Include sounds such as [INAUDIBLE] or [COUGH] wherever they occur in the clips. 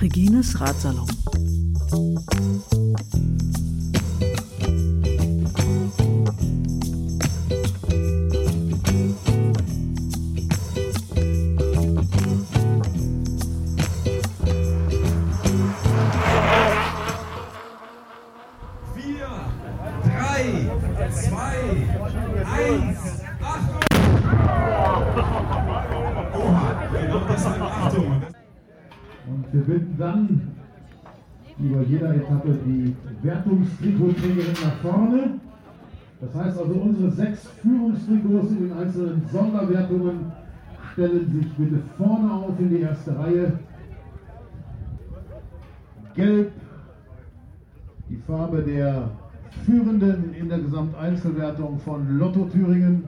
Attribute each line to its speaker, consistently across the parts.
Speaker 1: Regines Ratsalon.
Speaker 2: Über jeder Etappe die Wertungstrikotträgerin nach vorne. Das heißt also, unsere sechs Führungstrikots in den einzelnen Sonderwertungen stellen sich bitte vorne auf in die erste Reihe. Gelb, die Farbe der Führenden in der Gesamteinzelwertung von Lotto Thüringen,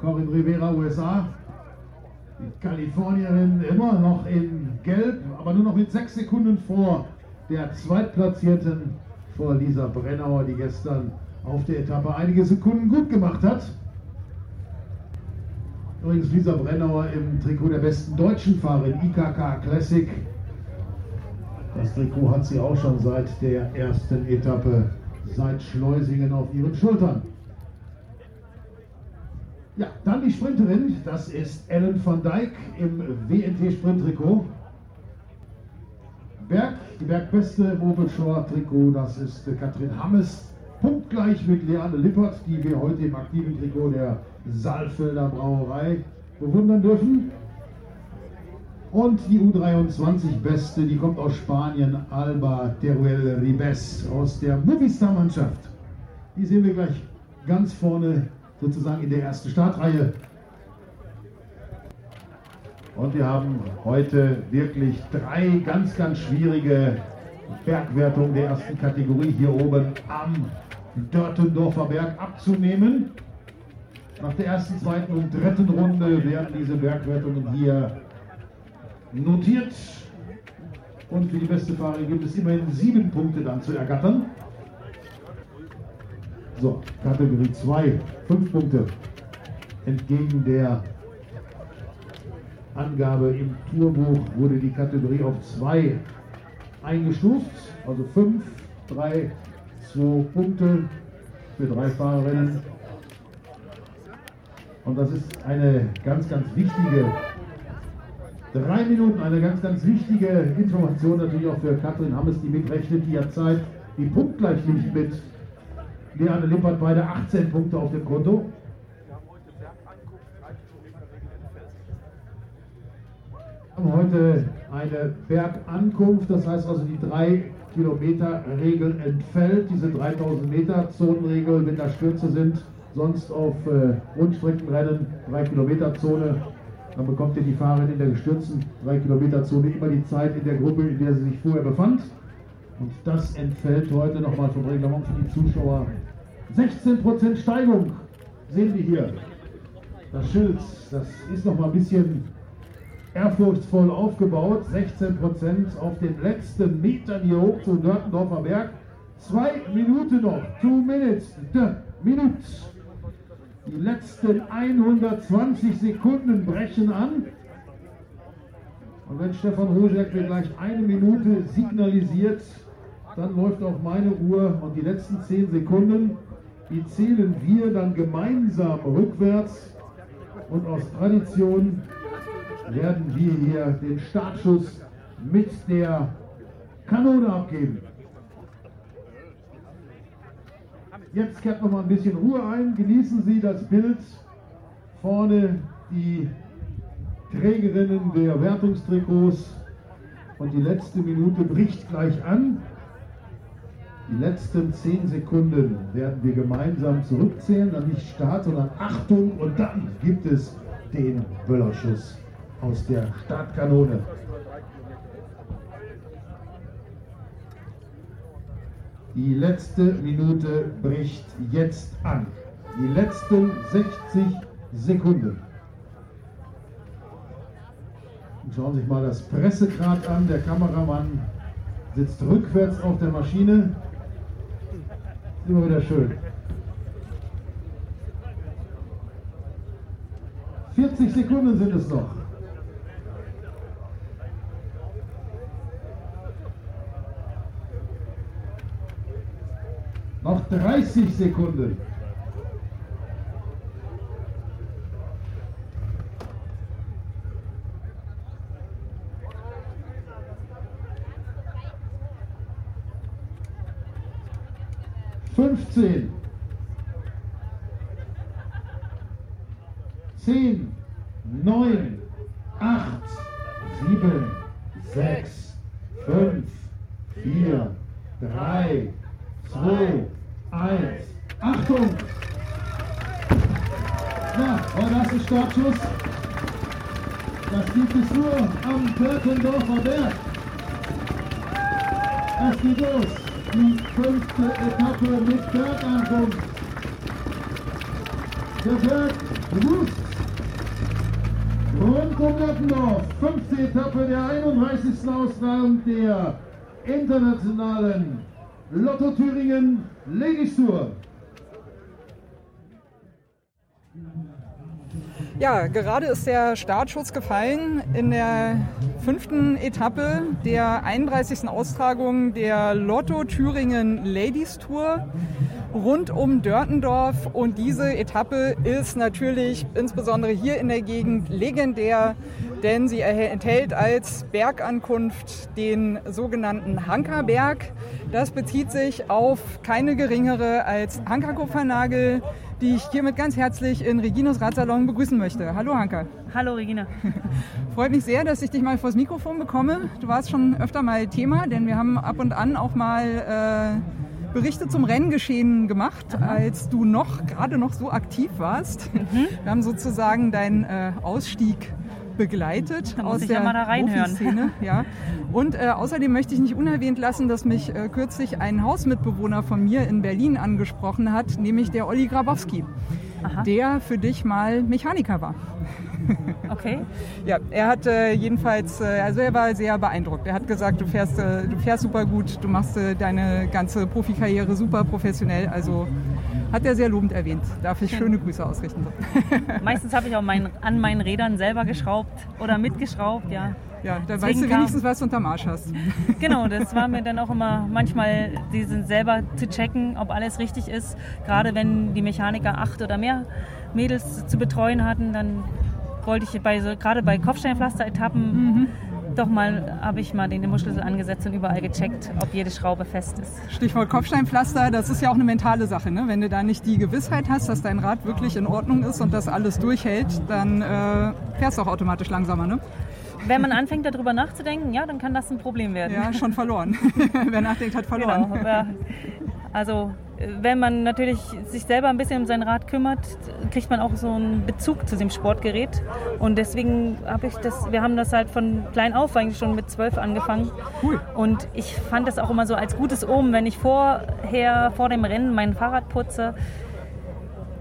Speaker 2: Corinne Rivera, USA. Die Kalifornierin immer noch in Gelb, aber nur noch mit sechs Sekunden vor der Zweitplatzierten, vor Lisa Brennauer, die gestern auf der Etappe einige Sekunden gut gemacht hat. Übrigens Lisa Brennauer im Trikot der besten deutschen Fahrerin IKK Classic. Das Trikot hat sie auch schon seit der ersten Etappe, seit Schleusingen auf ihren Schultern. Ja, dann die Sprinterin, das ist Ellen van Dijk im WNT-Sprinttrikot. Berg, die Bergbeste Mobilshore-Trikot, das ist äh, Katrin Hammes, punktgleich mit Leanne Lippert, die wir heute im aktiven Trikot der Saalfelder Brauerei bewundern dürfen. Und die U23-Beste, die kommt aus Spanien, Alba Teruel Ribes aus der Movistar-Mannschaft. Die sehen wir gleich ganz vorne, sozusagen in der ersten Startreihe. Und wir haben heute wirklich drei ganz, ganz schwierige Bergwertungen der ersten Kategorie hier oben am Dörtendorfer Berg abzunehmen. Nach der ersten, zweiten und dritten Runde werden diese Bergwertungen hier notiert. Und für die beste Fahrerin gibt es immerhin sieben Punkte dann zu ergattern. So, Kategorie 2, fünf Punkte. Entgegen der Angabe im Tourbuch wurde die Kategorie auf 2 eingestuft. Also 5, 3, 2 Punkte für drei Fahrerinnen. Und das ist eine ganz, ganz wichtige Drei Minuten, eine ganz, ganz wichtige Information natürlich auch für Katrin Hammes, die mitrechnet, die ja Zeit, die punktgleich liegt mit Leanne Lippert, beide 18 Punkte auf dem Konto. Haben heute eine Bergankunft, das heißt also die 3 Kilometer Regel entfällt, diese 3000 Meter Zonenregel, wenn da Stürze sind, sonst auf äh, Rundstreckenrennen 3 Kilometer Zone dann bekommt ihr die Fahrerin in der gestürzten 3 Kilometer Zone immer die Zeit in der Gruppe, in der sie sich vorher befand. Und das entfällt heute nochmal vom Reglement für die Zuschauer. 16% Steigung sehen wir hier. Das Schild, das ist noch mal ein bisschen ehrfurchtsvoll aufgebaut. 16% auf den letzten Metern hier hoch zum Nördendorfer Berg. Zwei Minuten noch. Two minutes. De Minute. Die letzten 120 Sekunden brechen an. Und wenn Stefan Hojek mir gleich eine Minute signalisiert, dann läuft auch meine Uhr und die letzten 10 Sekunden, die zählen wir dann gemeinsam rückwärts. Und aus Tradition werden wir hier den Startschuss mit der Kanone abgeben. Jetzt kehrt noch mal ein bisschen Ruhe ein. Genießen Sie das Bild. Vorne die Trägerinnen der Wertungstrikots. Und die letzte Minute bricht gleich an. Die letzten 10 Sekunden werden wir gemeinsam zurückzählen. Dann nicht Start, sondern Achtung. Und dann gibt es den Böllerschuss aus der Startkanone. Die letzte Minute bricht jetzt an. Die letzten 60 Sekunden. Und schauen Sie sich mal das Pressegrad an. Der Kameramann sitzt rückwärts auf der Maschine. Ist immer wieder schön. 40 Sekunden sind es noch. Noch 30 Sekunden. Fünfzehn. Zehn, neun, acht, sieben, sechs, fünf, vier, drei, zwei, eins. Achtung! Na, war das ein Startschuss? Das gibt es nur am Birkendorfer Berg. Es geht los. Die fünfte Etappe mit Bergankunft. Der Berg Rust. Rund um Bettendorf. Fünfte Etappe der 31. Ausgabe der internationalen Lotto Thüringen Ladies.
Speaker 3: Ja, gerade ist der Startschuss gefallen in der fünften Etappe der 31. Austragung der Lotto Thüringen Ladies Tour rund um Dörtendorf. Und diese Etappe ist natürlich insbesondere hier in der Gegend legendär, denn sie enthält als Bergankunft den sogenannten Hankerberg. Das bezieht sich auf keine geringere als Hanka Kupfernagel, die ich hiermit ganz herzlich in Reginos Radsalon begrüßen möchte. Hallo Hanka.
Speaker 4: Hallo Regina. [LAUGHS]
Speaker 3: Freut mich sehr, dass ich dich mal vors Mikrofon bekomme. Du warst schon öfter mal Thema, denn wir haben ab und an auch mal äh, Berichte zum Renngeschehen gemacht, Aha. als du noch gerade noch so aktiv warst. Mhm. Wir haben sozusagen deinen äh, Ausstieg begleitet
Speaker 4: da
Speaker 3: aus
Speaker 4: der
Speaker 3: ja
Speaker 4: mal da reinhören.
Speaker 3: Ja. Und äh, außerdem möchte ich nicht unerwähnt lassen, dass mich äh, kürzlich ein Hausmitbewohner von mir in Berlin angesprochen hat, nämlich der Olli Grabowski, Aha. der für dich mal Mechaniker war. [LAUGHS]
Speaker 4: Okay.
Speaker 3: ja, er hat äh, jedenfalls, äh, also er war sehr beeindruckt. Er hat gesagt, du fährst, äh, du fährst super gut, du machst äh, deine ganze Profikarriere super professionell. Also hat er sehr lobend erwähnt. Darf ich schöne Grüße ausrichten. [LAUGHS]
Speaker 4: Meistens habe ich auch mein, an meinen Rädern selber geschraubt oder mitgeschraubt, ja.
Speaker 3: Ja, da Deswegen weißt du wenigstens, was du unterm Arsch hast. [LAUGHS]
Speaker 4: Genau, das war mir dann auch immer manchmal, die sind selber zu checken, ob alles richtig ist. Gerade wenn die Mechaniker acht oder mehr Mädels zu betreuen hatten, dann wollte ich bei so, gerade bei Kopfsteinpflaster-Etappen mhm doch mal, habe ich mal den Imbusschlüssel angesetzt und überall gecheckt, ob jede Schraube fest ist.
Speaker 3: Stichwort Kopfsteinpflaster, das ist ja auch eine mentale Sache. Ne? Wenn du da nicht die Gewissheit hast, dass dein Rad wirklich in Ordnung ist und das alles durchhält, dann äh, fährst du auch automatisch langsamer. Ne?
Speaker 4: Wenn man anfängt, darüber nachzudenken, ja, dann kann das ein Problem werden.
Speaker 3: Ja, schon verloren. [LAUGHS] Wer nachdenkt, hat verloren.
Speaker 4: Genau, also wenn man natürlich sich selber ein bisschen um sein Rad kümmert, kriegt man auch so einen Bezug zu dem Sportgerät. Und deswegen habe ich das, wir haben das halt von klein auf eigentlich schon mit zwölf angefangen.
Speaker 3: Cool.
Speaker 4: Und ich fand das auch immer so als gutes Omen, wenn ich vorher, vor dem Rennen mein Fahrrad putze,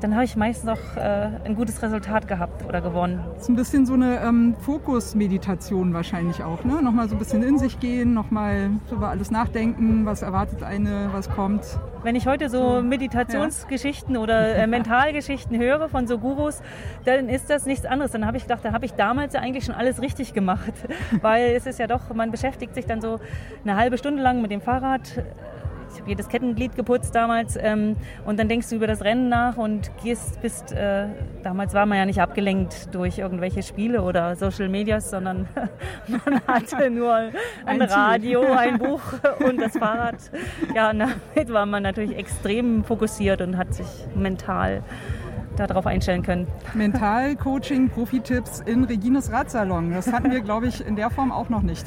Speaker 4: dann habe ich meistens auch äh, ein gutes Resultat gehabt oder gewonnen.
Speaker 3: Das ist ein bisschen so eine ähm, Fokusmeditation wahrscheinlich auch, ne? Nochmal so ein bisschen in sich gehen, nochmal über alles nachdenken, was erwartet eine, was kommt.
Speaker 4: Wenn ich heute so Meditationsgeschichten ja. oder äh, Mentalgeschichten höre von so Gurus, dann ist das nichts anderes. Dann habe ich gedacht, da habe ich damals ja eigentlich schon alles richtig gemacht. [LAUGHS] Weil es ist ja doch, man beschäftigt sich dann so eine halbe Stunde lang mit dem Fahrrad ich habe jedes Kettenglied geputzt damals. Ähm, und dann denkst du über das Rennen nach und gehst, bist, äh, damals war man ja nicht abgelenkt durch irgendwelche Spiele oder Social Medias, sondern [LAUGHS] man hatte [LAUGHS] nur ein, ein Radio, [LAUGHS] ein Buch und das Fahrrad. Ja, damit war man natürlich extrem fokussiert und hat sich mental darauf einstellen können.
Speaker 3: Mental-Coaching, Profi-Tipps in Regines Radsalon. Das hatten wir, glaube ich, in der Form auch noch nicht.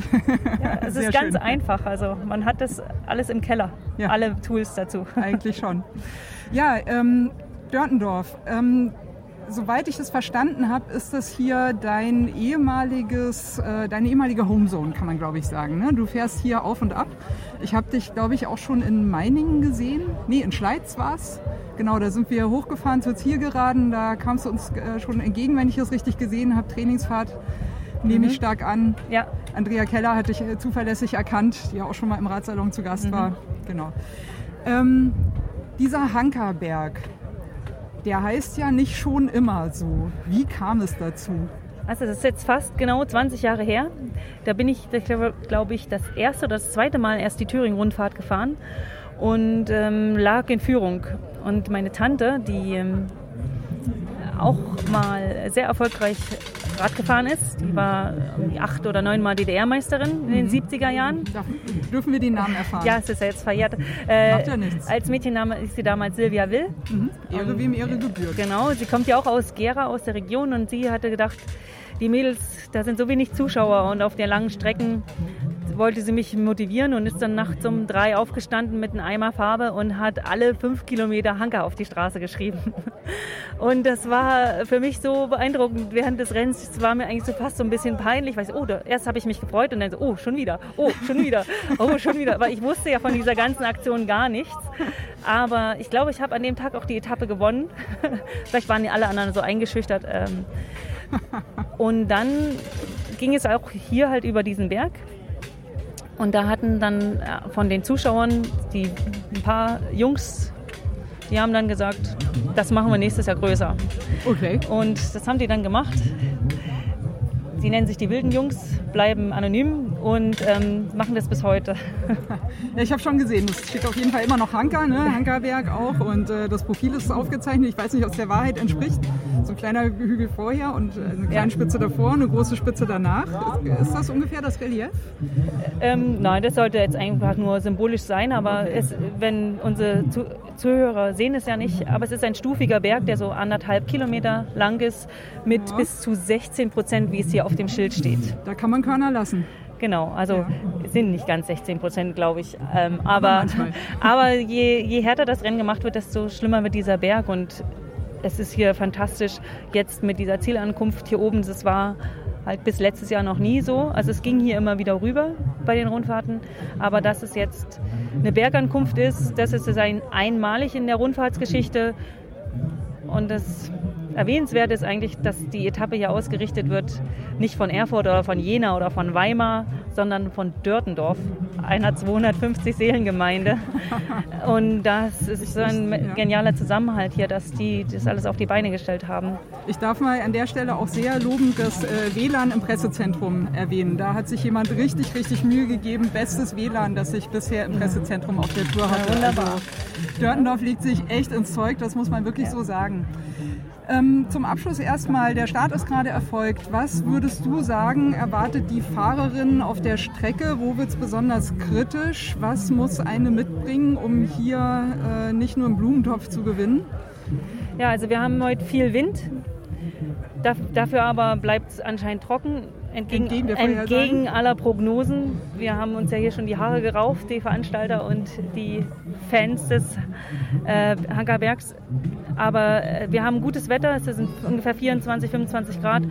Speaker 4: Ja, [LAUGHS] es ist ganz einfach. Also man hat das alles im Keller. Ja. Alle Tools dazu.
Speaker 3: Eigentlich schon. Ja, ähm, Dörtendorf. Ähm, soweit ich es verstanden habe, ist das hier dein ehemaliges, äh, deine ehemalige Homezone, kann man glaube ich sagen. Ne? Du fährst hier auf und ab. Ich habe dich, glaube ich, auch schon in Meiningen gesehen. Nee, in Schleiz war es. Genau, da sind wir hochgefahren zur Zielgeraden. Da kamst du uns äh, schon entgegen, wenn ich es richtig gesehen habe. Trainingsfahrt nehme ich mhm. stark an.
Speaker 4: Ja.
Speaker 3: Andrea Keller hatte ich äh, zuverlässig erkannt, die ja auch schon mal im Radsalon zu Gast mhm. war. Genau. Ähm, dieser Hankerberg, Der heißt ja nicht schon immer so. Wie kam es dazu?
Speaker 4: Also das ist jetzt fast genau 20 Jahre her. Da bin ich, glaube ich, das erste oder das zweite Mal erst die Thüringen-Rundfahrt gefahren und ähm, lag in Führung. Und meine Tante, die ähm, auch mal sehr erfolgreich Rad gefahren ist, die war acht oder neun Mal DDR-Meisterin in den 70er mhm. Jahren.
Speaker 3: Darf, dürfen wir den Namen erfahren?
Speaker 4: Ja, es ist ja jetzt verjährt.
Speaker 3: Äh, Macht ja nichts.
Speaker 4: Als Mädchenname ist sie damals Silvia Will.
Speaker 3: Mhm. Ehre wem Ehre gebührt.
Speaker 4: Genau, sie kommt ja auch aus Gera, aus der Region und sie hatte gedacht, die Mädels, da sind so wenig Zuschauer und auf der langen Strecken wollte sie mich motivieren und ist dann nachts um drei aufgestanden mit einem Eimer Farbe und hat alle fünf Kilometer Hanker auf die Straße geschrieben. [LAUGHS] Und das war für mich so beeindruckend während des Rennens. War mir eigentlich so fast so ein bisschen peinlich, weil ich, oh, da, erst habe ich mich gefreut und dann so, oh, schon wieder, oh, schon wieder, oh, schon wieder. Weil ich wusste ja von dieser ganzen Aktion gar nichts. Aber ich glaube, ich habe an dem Tag auch die Etappe gewonnen. [LAUGHS] Vielleicht waren die alle anderen so eingeschüchtert. Ähm. Und dann ging es auch hier halt über diesen Berg. Und da hatten dann äh, von den Zuschauern die ein paar Jungs, die haben dann gesagt, das machen wir nächstes Jahr größer.
Speaker 3: Okay.
Speaker 4: Und das haben die dann gemacht. Sie nennen sich die wilden Jungs, bleiben anonym und ähm, machen das bis heute. [LAUGHS]
Speaker 3: ja, ich habe schon gesehen, es steht auf jeden Fall immer noch Hanka, ne? Hankerberg auch und äh, das Profil ist aufgezeichnet. Ich weiß nicht, ob es der Wahrheit entspricht. So ein kleiner Hügel vorher und äh, eine kleine ja. Spitze davor, eine große Spitze danach. Ist, ist das ungefähr das Relief?
Speaker 4: Ähm, nein, das sollte jetzt einfach nur symbolisch sein, aber es, wenn unsere Zu Zuhörer sehen es ja nicht, aber es ist ein stufiger Berg, der so anderthalb Kilometer lang ist, mit ja. bis zu 16 Prozent, wie es hier auf dem Schild steht.
Speaker 3: Da kann man Körner lassen.
Speaker 4: Genau, also ja. sind nicht ganz 16 Prozent, glaube ich. Ähm, aber [LAUGHS] [LAUGHS] aber je, je härter das Rennen gemacht wird, desto schlimmer wird dieser Berg. Und es ist hier fantastisch, jetzt mit dieser Zielankunft hier oben. Das war halt bis letztes Jahr noch nie so. Also es ging hier immer wieder rüber bei den Rundfahrten. Aber dass es jetzt eine Bergankunft ist, das ist ein einmalig in der Rundfahrtsgeschichte. Und das Erwähnenswert ist eigentlich, dass die Etappe hier ausgerichtet wird, nicht von Erfurt oder von Jena oder von Weimar, sondern von Dörtendorf, einer 250 Seelengemeinde. [LAUGHS] Und das ist so ein genialer Zusammenhalt hier, dass die das alles auf die Beine gestellt haben.
Speaker 3: Ich darf mal an der Stelle auch sehr lobend das äh, WLAN im Pressezentrum erwähnen. Da hat sich jemand richtig, richtig Mühe gegeben. Bestes WLAN, das ich bisher im Pressezentrum auf der Tour hatte.
Speaker 4: Ja, wunderbar. Also,
Speaker 3: Dörtendorf legt sich echt ins Zeug, das muss man wirklich ja. so sagen. Ähm, zum Abschluss erstmal, der Start ist gerade erfolgt. Was würdest du sagen, erwartet die Fahrerin auf der Strecke? Wo wird es besonders kritisch? Was muss eine mitbringen, um hier äh, nicht nur einen Blumentopf zu gewinnen?
Speaker 4: Ja, also wir haben heute viel Wind. Dafür aber bleibt es anscheinend trocken entgegen, entgegen, entgegen, aller Prognosen. Wir haben uns ja hier schon die Haare gerauft, die Veranstalter und die Fans des äh, Hankerbergs. Aber äh, wir haben gutes Wetter, es sind ungefähr 24, 25 Grad.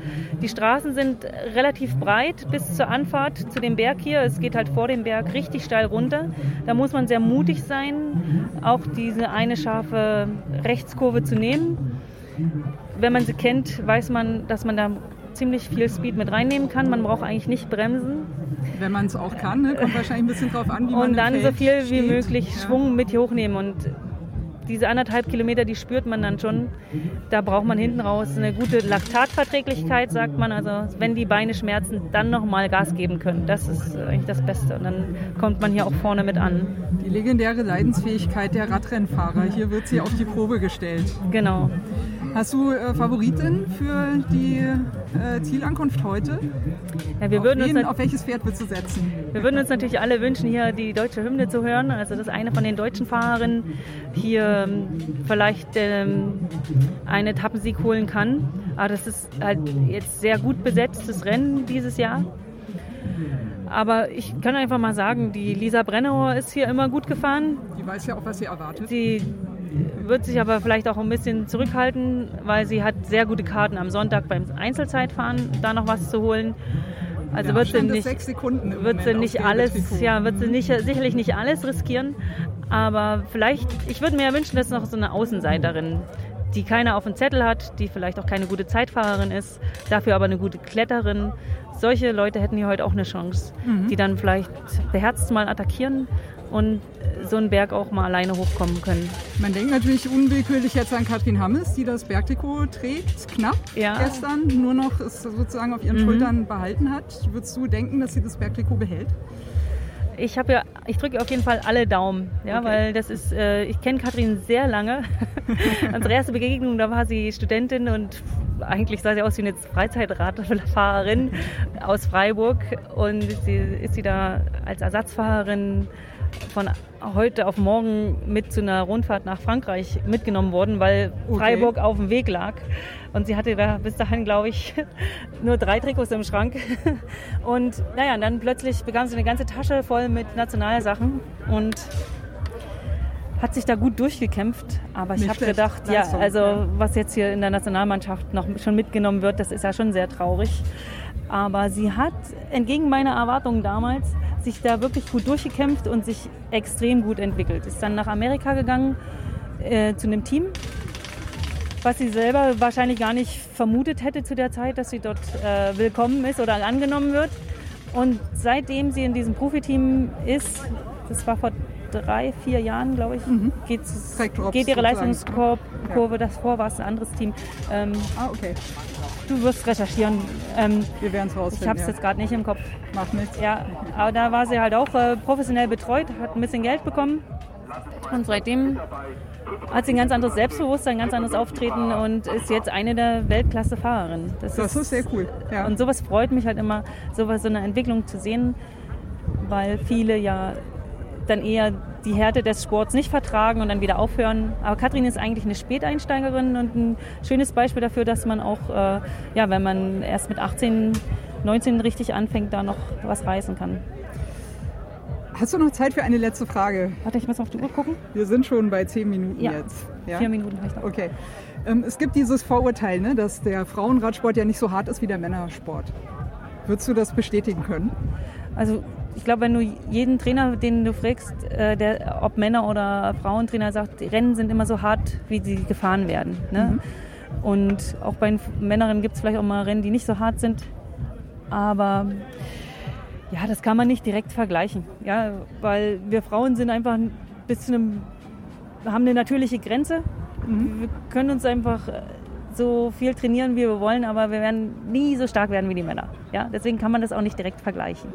Speaker 4: Die Straßen sind relativ breit bis zur Anfahrt zu dem Berg hier. Es geht halt vor dem Berg richtig steil runter. Da muss man sehr mutig sein, auch diese eine scharfe Rechtskurve zu nehmen. Wenn man sie kennt, weiß man, dass man da ziemlich viel Speed mit reinnehmen kann. Man braucht eigentlich nicht bremsen.
Speaker 3: Wenn man es auch kann, ne? kommt wahrscheinlich ein bisschen drauf an, wie
Speaker 4: man
Speaker 3: Und
Speaker 4: dann so viel wie möglich ja. Schwung mit hochnehmen. Und diese anderthalb Kilometer, die spürt man dann schon. Da braucht man hinten raus eine gute Laktatverträglichkeit, sagt man. Also wenn die Beine schmerzen, dann nochmal Gas geben können. Das ist eigentlich das Beste. Und dann kommt man hier auch vorne mit an.
Speaker 3: Die legendäre Leidensfähigkeit der Radrennfahrer. Hier wird sie auf die Probe gestellt.
Speaker 4: Genau.
Speaker 3: Hast du äh, Favoriten für die äh, Zielankunft heute?
Speaker 4: Ja, wir auf, würden wen,
Speaker 3: uns auf welches Pferd würdest du setzen?
Speaker 4: Wir würden uns natürlich alle wünschen, hier die deutsche Hymne zu hören. Also dass eine von den deutschen Fahrerinnen hier ähm, vielleicht ähm, einen Etappensieg holen kann. Aber das ist halt jetzt sehr gut besetztes Rennen dieses Jahr. Aber ich kann einfach mal sagen, die Lisa Brennauer ist hier immer gut gefahren.
Speaker 3: Die weiß ja auch, was sie erwartet.
Speaker 4: Sie wird sich aber vielleicht auch ein bisschen zurückhalten, weil sie hat sehr gute Karten am Sonntag beim Einzelzeitfahren, da noch was zu holen. Also wird sie nicht, wird sie nicht alles, ja, wird sie nicht, sicherlich nicht alles riskieren, aber vielleicht, ich würde mir ja wünschen, dass noch so eine Außenseiterin, die keiner auf dem Zettel hat, die vielleicht auch keine gute Zeitfahrerin ist, dafür aber eine gute Kletterin. Solche Leute hätten hier heute auch eine Chance, mhm. die dann vielleicht beherzt mal attackieren und so einen Berg auch mal alleine hochkommen können.
Speaker 3: Man denkt natürlich unwillkürlich jetzt an Katrin Hammes, die das Bergtrikot trägt, knapp
Speaker 4: Ja.
Speaker 3: gestern, nur noch es sozusagen auf ihren
Speaker 4: Mhm.
Speaker 3: Schultern behalten hat. Würdest du denken, dass sie das Bergtrikot behält?
Speaker 4: Ich habe ja, ich drücke auf jeden Fall alle Daumen, ja,
Speaker 3: Okay.
Speaker 4: weil das ist, äh, ich kenne Katrin sehr lange. [LAUGHS] Unsere erste Begegnung, da war sie Studentin und eigentlich sah sie aus wie eine Freizeitradfahrerin aus Freiburg und sie ist sie da als Ersatzfahrerin von heute auf morgen mit zu einer Rundfahrt nach Frankreich mitgenommen worden, weil
Speaker 3: Okay.
Speaker 4: Freiburg auf dem Weg lag. Und sie hatte da bis dahin, glaube ich, [LAUGHS] nur drei Trikots im Schrank. Und naja, und dann plötzlich bekam sie eine ganze Tasche voll mit Nationalsachen und hat sich da gut durchgekämpft. Aber ich habe gedacht, ja, also was jetzt hier in der Nationalmannschaft noch schon mitgenommen wird, das ist ja schon sehr traurig. Aber sie hat entgegen meiner Erwartungen damals sich da wirklich gut durchgekämpft und sich extrem gut entwickelt. Ist dann nach Amerika gegangen äh, zu einem Team, was sie selber wahrscheinlich gar nicht vermutet hätte zu der Zeit, dass sie dort äh, willkommen ist oder angenommen wird. Und seitdem sie in diesem Profiteam ist, das war vor drei, vier Jahren, glaube ich,
Speaker 3: Drops
Speaker 4: geht ihre. Leistungskurve, das vor war es ein anderes Team. Ähm,
Speaker 3: Ah, okay.
Speaker 4: du wirst recherchieren. Ähm,
Speaker 3: Wir werden es
Speaker 4: ich
Speaker 3: rausfinden.
Speaker 4: habe es
Speaker 3: ja.
Speaker 4: jetzt gerade nicht im Kopf.
Speaker 3: Macht nichts.
Speaker 4: Ja, aber da war sie halt auch äh, professionell betreut, hat ein bisschen Geld bekommen. Und seitdem hat sie ein ganz anderes Selbstbewusstsein, ein ganz anderes Auftreten und ist jetzt eine der Weltklasse-Fahrerinnen.
Speaker 3: Das ist sehr cool. Ja.
Speaker 4: Und sowas freut mich halt immer, sowas, so eine Entwicklung zu sehen, weil viele ja dann eher die Härte des Sports nicht vertragen und dann wieder aufhören. Aber Katrin ist eigentlich eine Späteinsteigerin und ein schönes Beispiel dafür, dass man auch, äh, ja, wenn man erst mit 18, 19 richtig anfängt, da noch was reißen kann.
Speaker 3: Hast du noch Zeit für eine letzte Frage?
Speaker 4: Warte, ich muss auf die Uhr gucken.
Speaker 3: Wir sind schon bei zehn Minuten
Speaker 4: Ja.
Speaker 3: jetzt. Ja?
Speaker 4: Vier Minuten habe ich noch.
Speaker 3: Okay. Ähm, es gibt dieses Vorurteil, ne, dass der Frauenradsport ja nicht so hart ist wie der Männersport. Würdest du das bestätigen können?
Speaker 4: Also ich glaube, wenn du jeden Trainer, den du fragst, äh, der, ob Männer oder Frauentrainer sagt, die Rennen sind immer so hart, wie sie gefahren werden. Ne? Und auch bei den Männern gibt es vielleicht auch mal Rennen, die nicht so hart sind. Aber ja, das kann man nicht direkt vergleichen. Ja, weil wir Frauen sind einfach bis zu einem, haben eine natürliche Grenze. Wir können uns einfach äh, so viel trainieren, wie wir wollen, aber wir werden nie so stark werden wie die Männer. Ja, deswegen kann man das auch nicht direkt vergleichen.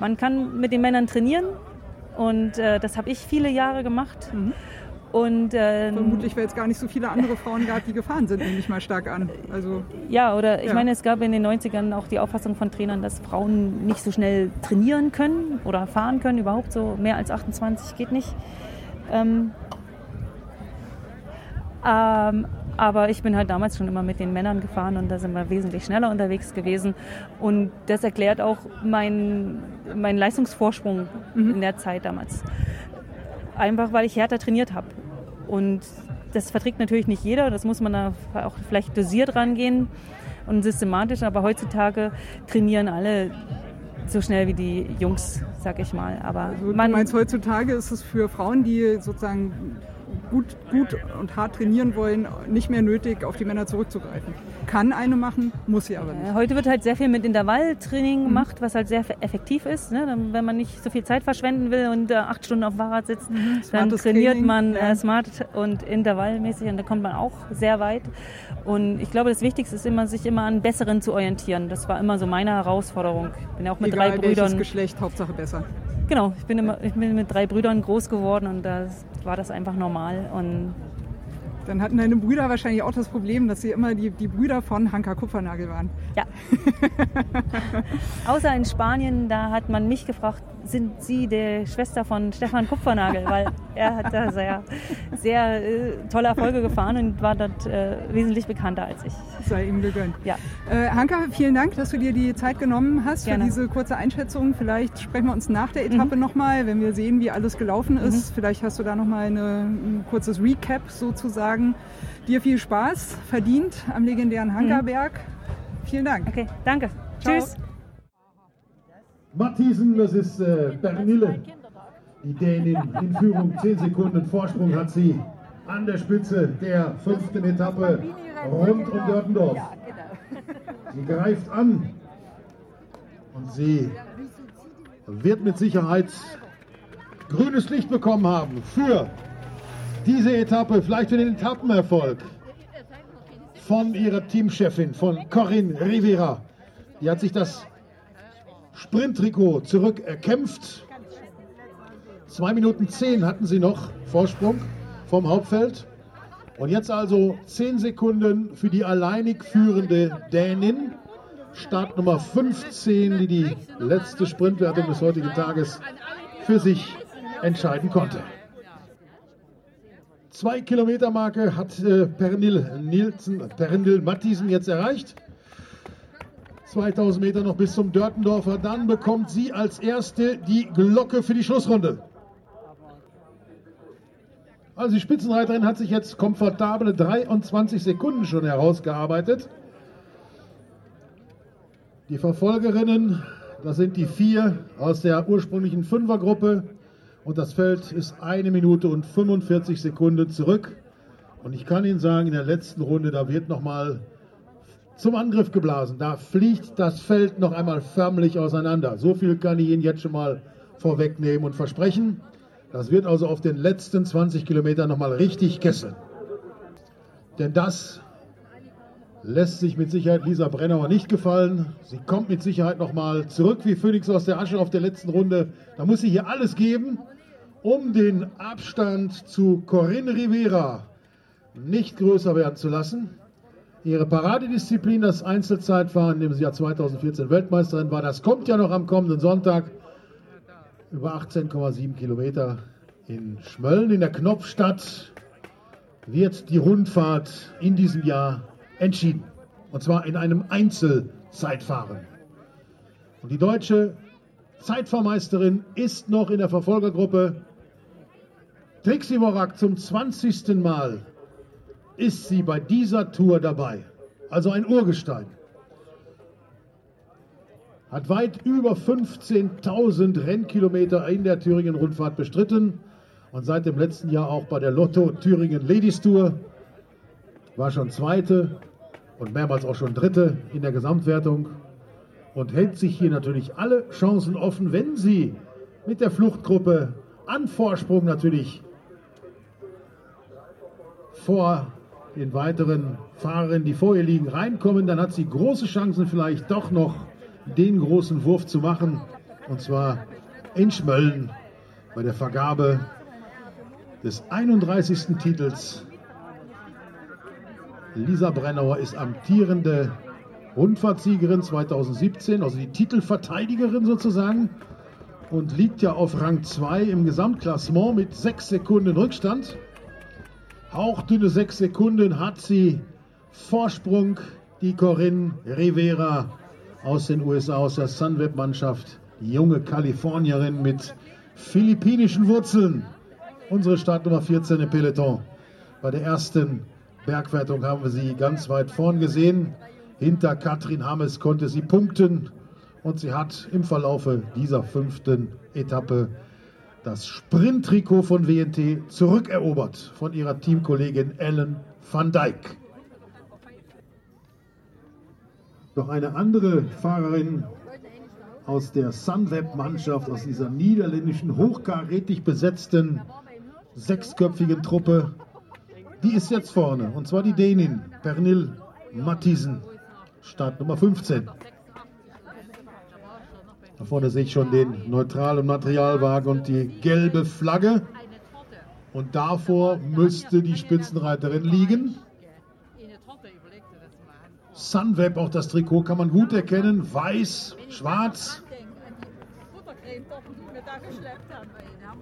Speaker 4: Man kann mit den Männern trainieren und äh, das habe ich viele Jahre gemacht. Und ähm,
Speaker 3: Vermutlich, weil es gar nicht so viele andere Frauen gab, die gefahren sind, nehme ich mal stark an. Also
Speaker 4: Ja, oder ich
Speaker 3: Ja.
Speaker 4: meine, es gab in den 90ern auch die Auffassung von Trainern, dass Frauen nicht so schnell trainieren können oder fahren können, überhaupt so mehr als 28 geht nicht. Ähm, ähm, aber ich bin halt damals schon immer mit den Männern gefahren und da sind wir wesentlich schneller unterwegs gewesen. Und das erklärt auch meinen mein Leistungsvorsprung in der Zeit damals. Einfach weil ich härter trainiert habe. Und das verträgt natürlich nicht jeder, das muss man da auch vielleicht dosiert rangehen und systematisch, aber heutzutage trainieren alle so schnell wie die Jungs, sag ich mal. Aber
Speaker 3: du
Speaker 4: man,
Speaker 3: meinst, heutzutage ist es für Frauen, die sozusagen gut, gut und hart trainieren wollen, nicht mehr nötig, auf die Männer zurückzugreifen. Kann eine machen, muss sie aber nicht.
Speaker 4: Äh, Heute wird halt sehr viel mit Intervalltraining
Speaker 3: Mhm.
Speaker 4: gemacht, was halt sehr effektiv ist. Ne? Dann, wenn man nicht so viel Zeit verschwenden will und äh, acht Stunden auf dem Fahrrad sitzt, dann
Speaker 3: Mhm. Smartes
Speaker 4: trainiert
Speaker 3: Training,
Speaker 4: man äh, smart und intervallmäßig und da kommt man auch sehr weit. Und ich glaube, das Wichtigste ist immer, sich immer an Besseren zu orientieren. Das war immer so meine Herausforderung. Ich bin ja auch mit
Speaker 3: Egal
Speaker 4: drei Brüdern.
Speaker 3: Geschlecht, Hauptsache besser.
Speaker 4: Genau, ich bin, immer, ich bin mit drei Brüdern groß geworden und da war das einfach normal. Und
Speaker 3: Dann hatten deine Brüder wahrscheinlich auch das Problem, dass sie immer die, die Brüder von Hanka Kupfernagel waren.
Speaker 4: Ja. [LAUGHS] Außer in Spanien, da hat man mich gefragt, sind Sie die Schwester von Stefan Kupfernagel? Weil er hat da sehr, sehr äh, tolle Erfolge gefahren und war dort äh, wesentlich bekannter als ich.
Speaker 3: Sei ihm gegönnt.
Speaker 4: Ja.
Speaker 3: Äh, Hanka, vielen Dank, dass du dir die Zeit genommen hast
Speaker 4: Gerne.
Speaker 3: für diese kurze Einschätzung. Vielleicht sprechen wir uns nach der Etappe
Speaker 4: Mhm.
Speaker 3: nochmal, wenn wir sehen, wie alles gelaufen ist. Vielleicht hast du da nochmal ein kurzes Recap sozusagen. Dir viel Spaß, verdient am legendären Hankaberg. Vielen Dank.
Speaker 4: Okay, danke.
Speaker 3: Ciao.
Speaker 4: Tschüss.
Speaker 2: Matthiesen, das ist äh, Bernille. Die Dänin in Führung. 10 Sekunden Vorsprung hat sie an der Spitze der fünften Etappe rund um Dörtendorf. Sie greift an und sie wird mit Sicherheit grünes Licht bekommen haben für diese Etappe, vielleicht für den Etappenerfolg von ihrer Teamchefin, von Corinne Rivera. Die hat sich das Sprinttrikot zurückerkämpft. Zwei Minuten zehn hatten sie noch Vorsprung vom Hauptfeld. Und jetzt also zehn Sekunden für die alleinig führende Dänin. Startnummer 15, die die letzte Sprintwertung des heutigen Tages für sich entscheiden konnte. Zwei Kilometer Marke hat äh, Pernil Nielsen, Pernil Matthiesen jetzt erreicht. 2000 Meter noch bis zum Dörtendorfer. Dann bekommt sie als erste die Glocke für die Schlussrunde. Also die Spitzenreiterin hat sich jetzt komfortable 23 Sekunden schon herausgearbeitet. Die Verfolgerinnen, das sind die vier aus der ursprünglichen Fünfergruppe. Und das Feld ist eine Minute und 45 Sekunden zurück. Und ich kann Ihnen sagen, in der letzten Runde, da wird nochmal zum Angriff geblasen. Da fliegt das Feld noch einmal förmlich auseinander. So viel kann ich Ihnen jetzt schon mal vorwegnehmen und versprechen. Das wird also auf den letzten 20 Kilometern nochmal richtig kesseln. Denn das lässt sich mit Sicherheit Lisa Brennauer nicht gefallen. Sie kommt mit Sicherheit nochmal zurück wie Phoenix aus der Asche auf der letzten Runde. Da muss sie hier alles geben, um den Abstand zu Corinne Rivera nicht größer werden zu lassen. Ihre Paradedisziplin, das Einzelzeitfahren, in dem sie ja 2014 Weltmeisterin war, das kommt ja noch am kommenden Sonntag. Über 18,7 Kilometer in Schmölln in der Knopfstadt wird die Rundfahrt in diesem Jahr entschieden. Und zwar in einem Einzelzeitfahren. Und die deutsche Zeitfahrmeisterin ist noch in der Verfolgergruppe. Trixie Morak zum 20. Mal ist sie bei dieser Tour dabei. Also ein Urgestein. Hat weit über 15.000 Rennkilometer in der Thüringen-Rundfahrt bestritten und seit dem letzten Jahr auch bei der Lotto Thüringen Ladies Tour. War schon Zweite und mehrmals auch schon Dritte in der Gesamtwertung und hält sich hier natürlich alle Chancen offen, wenn sie mit der Fluchtgruppe an Vorsprung natürlich vor den weiteren Fahrerinnen, die vor ihr liegen, reinkommen, dann hat sie große Chancen, vielleicht doch noch den großen Wurf zu machen. Und zwar in Schmölln bei der Vergabe des 31. Titels. Lisa Brennauer ist amtierende Rundfahrtsiegerin 2017, also die Titelverteidigerin sozusagen. Und liegt ja auf Rang 2 im Gesamtklassement mit 6 Sekunden Rückstand. Hauchdünne sechs Sekunden hat sie Vorsprung, die Corinne Rivera aus den USA, aus der Sunweb-Mannschaft. Die junge Kalifornierin mit philippinischen Wurzeln. Unsere Startnummer 14 im Peloton. Bei der ersten Bergwertung haben wir sie ganz weit vorn gesehen. Hinter Katrin Hammes konnte sie punkten und sie hat im Verlaufe dieser fünften Etappe das Sprinttrikot von WNT zurückerobert von ihrer Teamkollegin Ellen van Dijk. Doch eine andere Fahrerin aus der Sunweb-Mannschaft, aus dieser niederländischen, hochkarätig besetzten, sechsköpfigen Truppe, die ist jetzt vorne. Und zwar die Dänin, Pernil Mathiesen, Start Nummer 15. Da vorne sehe ich schon den neutralen Materialwagen und die gelbe Flagge. Und davor müsste die Spitzenreiterin liegen. Sunweb, auch das Trikot kann man gut erkennen. Weiß, schwarz.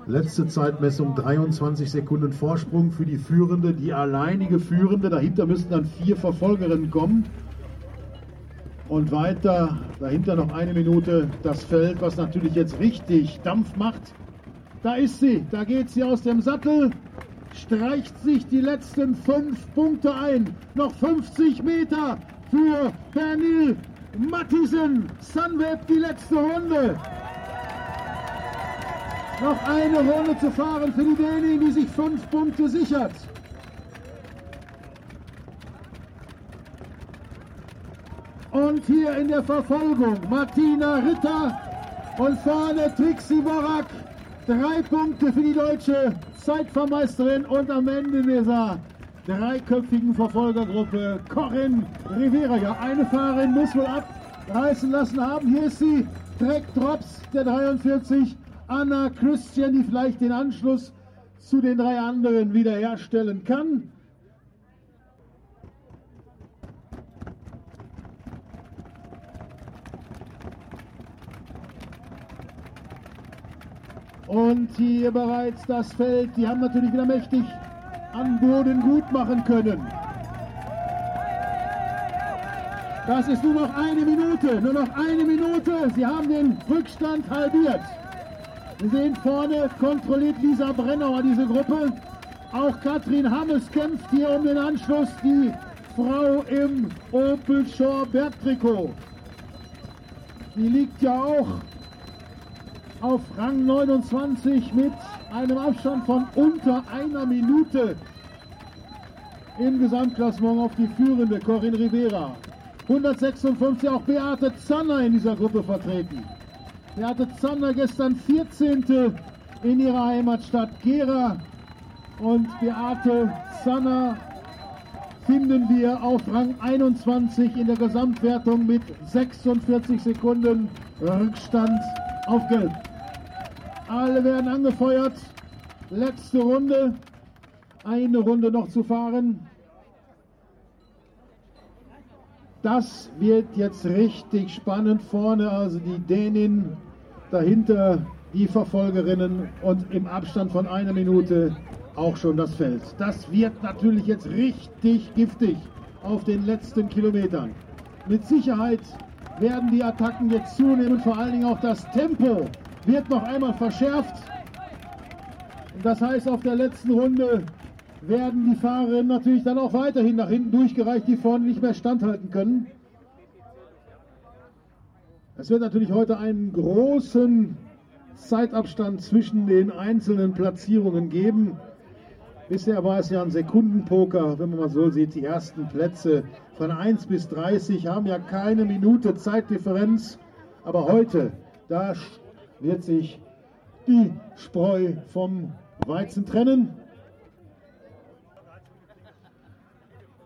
Speaker 2: Letzte Zeitmessung 23 Sekunden Vorsprung für die Führende, die alleinige Führende. Dahinter müssten dann vier Verfolgerinnen kommen. Und weiter, dahinter noch eine Minute, das Feld, was natürlich jetzt richtig Dampf macht. Da ist sie, da geht sie aus dem Sattel, streicht sich die letzten fünf Punkte ein. Noch 50 Meter für Pernil Mattisen. Sunweb die letzte Runde. Noch eine Runde zu fahren für die Dänin, die sich fünf Punkte sichert. Und hier in der Verfolgung Martina Ritter und vorne Trixie Borak Drei Punkte für die deutsche Zeitvermeisterin und am Ende dieser dreiköpfigen Verfolgergruppe Corinne Rivera. Ja, eine Fahrerin muss wohl abreißen lassen haben. Hier ist sie, Dreck Drops der 43, Anna Christian, die vielleicht den Anschluss zu den drei anderen wiederherstellen kann. Und hier bereits das Feld. Die haben natürlich wieder mächtig an Boden gut machen können. Das ist nur noch eine Minute, nur noch eine Minute. Sie haben den Rückstand halbiert. Wir sehen vorne, kontrolliert Lisa Brennauer diese Gruppe. Auch Katrin Hammes kämpft hier um den Anschluss, die Frau im Opel Shore Bergtrikot. Die liegt ja auch auf Rang 29 mit einem Abstand von unter einer Minute im Gesamtklassement auf die führende Corinne Rivera. 156 auch Beate Zanner in dieser Gruppe vertreten. Beate Zander gestern 14. in ihrer Heimatstadt Gera. Und Beate Zanner finden wir auf Rang 21 in der Gesamtwertung mit 46 Sekunden Rückstand auf Gelb. Alle werden angefeuert. Letzte Runde. Eine Runde noch zu fahren. Das wird jetzt richtig spannend vorne. Also die Dänin dahinter die Verfolgerinnen und im Abstand von einer Minute auch schon das Feld. Das wird natürlich jetzt richtig giftig auf den letzten Kilometern. Mit Sicherheit werden die Attacken jetzt zunehmen, vor allen Dingen auch das Tempo wird noch einmal verschärft. Das heißt, auf der letzten Runde werden die Fahrerinnen natürlich dann auch weiterhin nach hinten durchgereicht, die vorne nicht mehr standhalten können. Es wird natürlich heute einen großen Zeitabstand zwischen den einzelnen Platzierungen geben. Bisher war es ja ein Sekundenpoker, wenn man mal so sieht. Die ersten Plätze von 1 bis 30 haben ja keine Minute Zeitdifferenz. Aber heute, da wird sich die Spreu vom Weizen trennen.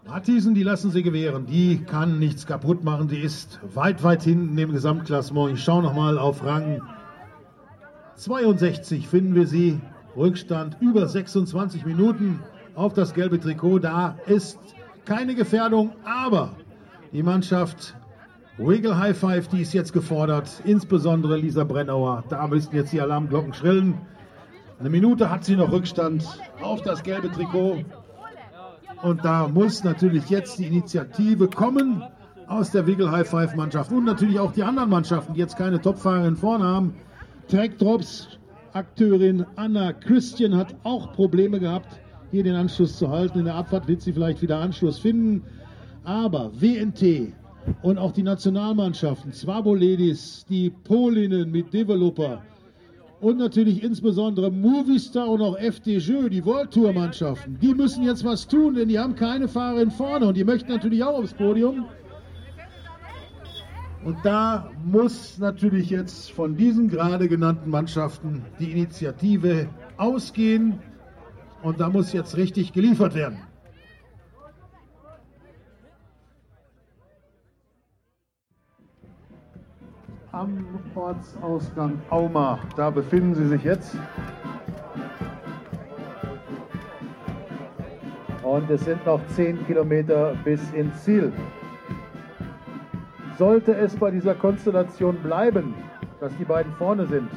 Speaker 2: Matthiesen, die lassen sie gewähren. Die kann nichts kaputt machen. Die ist weit, weit hinten im Gesamtklassement. Ich schaue nochmal auf Rang 62 finden wir sie. Rückstand über 26 Minuten auf das gelbe Trikot. Da ist keine Gefährdung, aber die Mannschaft Wiggle High Five, die ist jetzt gefordert. Insbesondere Lisa Brennauer. Da müssten jetzt die Alarmglocken schrillen. Eine Minute hat sie noch Rückstand auf das gelbe Trikot. Und da muss natürlich jetzt die Initiative kommen aus der Wiggle High Five Mannschaft und natürlich auch die anderen Mannschaften, die jetzt keine Topfahrerin vorne haben. Track Drops Akteurin Anna Christian hat auch Probleme gehabt, hier den Anschluss zu halten. In der Abfahrt wird sie vielleicht wieder Anschluss finden. Aber WNT und auch die Nationalmannschaften, Swaboledis, die Polinnen mit Developer, und natürlich insbesondere Movistar und auch FDJ, die World Tour Mannschaften, die müssen jetzt was tun, denn die haben keine Fahrerin vorne und die möchten natürlich auch aufs Podium. Und da muss natürlich jetzt von diesen gerade genannten Mannschaften die Initiative ausgehen und da muss jetzt richtig geliefert werden. Am Ortsausgang Auma. Da befinden Sie sich jetzt. Und es sind noch 10 Kilometer bis ins Ziel. Sollte es bei dieser Konstellation bleiben, dass die beiden vorne sind,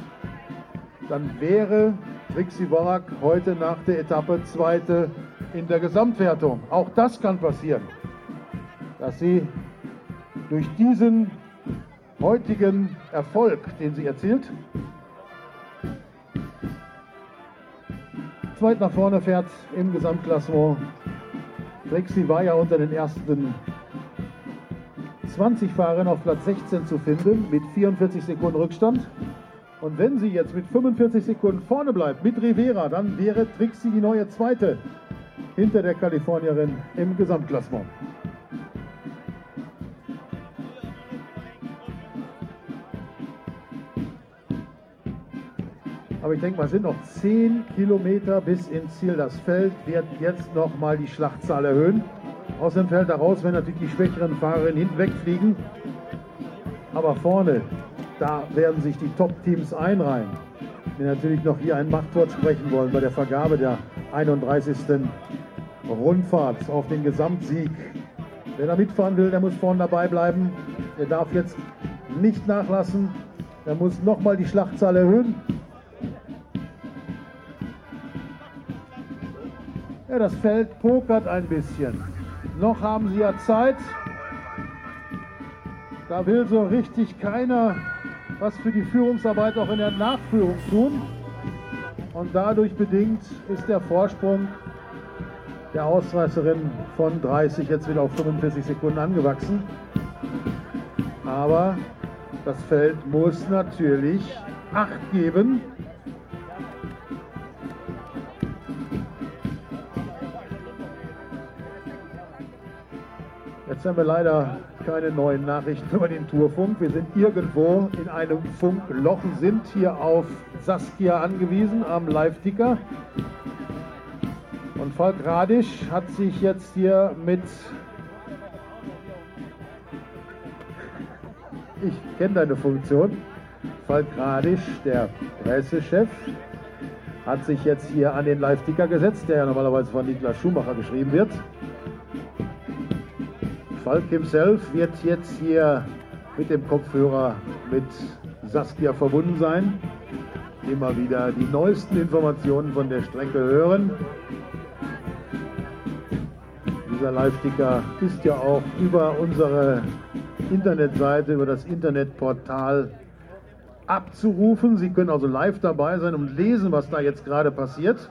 Speaker 2: dann wäre Trixie Worak heute nach der Etappe Zweite in der Gesamtwertung. Auch das kann passieren, dass sie durch diesen heutigen Erfolg, den sie erzielt. Zweit nach vorne fährt im Gesamtklassement. Trixie war ja unter den ersten 20 Fahrern auf Platz 16 zu finden, mit 44 Sekunden Rückstand. Und wenn sie jetzt mit 45 Sekunden vorne bleibt, mit Rivera, dann wäre Trixie die neue Zweite hinter der Kalifornierin im Gesamtklassement. Ich denke mal, sind noch 10 Kilometer bis ins Ziel. Das Feld wird jetzt nochmal die Schlachtzahl erhöhen. Aus dem Feld heraus werden natürlich die schwächeren Fahrerinnen hinten wegfliegen. Aber vorne, da werden sich die Top-Teams einreihen. Wir natürlich noch hier ein Machtwort sprechen wollen bei der Vergabe der 31. Rundfahrt auf den Gesamtsieg. Wer da mitfahren will, der muss vorne dabei bleiben. Der darf jetzt nicht nachlassen. Der muss nochmal die Schlachtzahl erhöhen. Ja, das Feld pokert ein bisschen. Noch haben sie ja Zeit. Da will so richtig keiner was für die Führungsarbeit auch in der Nachführung tun. Und dadurch bedingt ist der Vorsprung der Ausreißerin von 30 jetzt wieder auf 45 Sekunden angewachsen. Aber das Feld muss natürlich Acht geben. Jetzt haben wir leider keine neuen Nachrichten über den Tourfunk. Wir sind irgendwo in einem Funkloch, sind hier auf Saskia angewiesen am Live-Ticker. Und Falk Radisch hat sich jetzt hier mit. Ich kenne deine Funktion. Falk Radisch, der Pressechef, hat sich jetzt hier an den Live-Ticker gesetzt, der ja normalerweise von Niklas Schumacher geschrieben wird. Falk himself wird jetzt hier mit dem Kopfhörer mit Saskia verbunden sein. Immer wieder die neuesten Informationen von der Strecke hören. Dieser Live-Ticker ist ja auch über unsere Internetseite, über das Internetportal abzurufen. Sie können also live dabei sein und lesen, was da jetzt gerade passiert.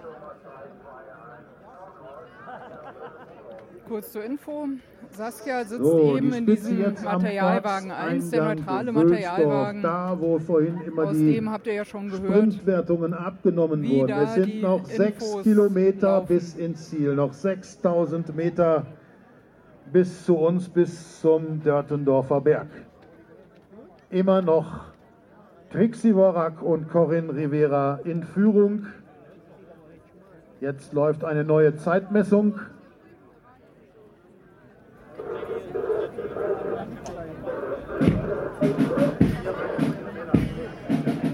Speaker 3: Kurz zur Info. Saskia sitzt
Speaker 2: So,
Speaker 3: eben
Speaker 2: die
Speaker 3: in diesem Materialwagen 1, der neutrale Materialwagen.
Speaker 2: Da, wo vorhin immer
Speaker 3: Aus
Speaker 2: die
Speaker 3: dem habt ihr ja schon gehört.
Speaker 2: Sprintwertungen abgenommen wurden. Es sind noch sechs Kilometer
Speaker 3: laufen.
Speaker 2: bis ins Ziel, noch 6000 Meter bis zu uns, bis zum Dörtendorfer Berg. Immer noch Trixie Worak und Corinne Rivera in Führung. Jetzt läuft eine neue Zeitmessung.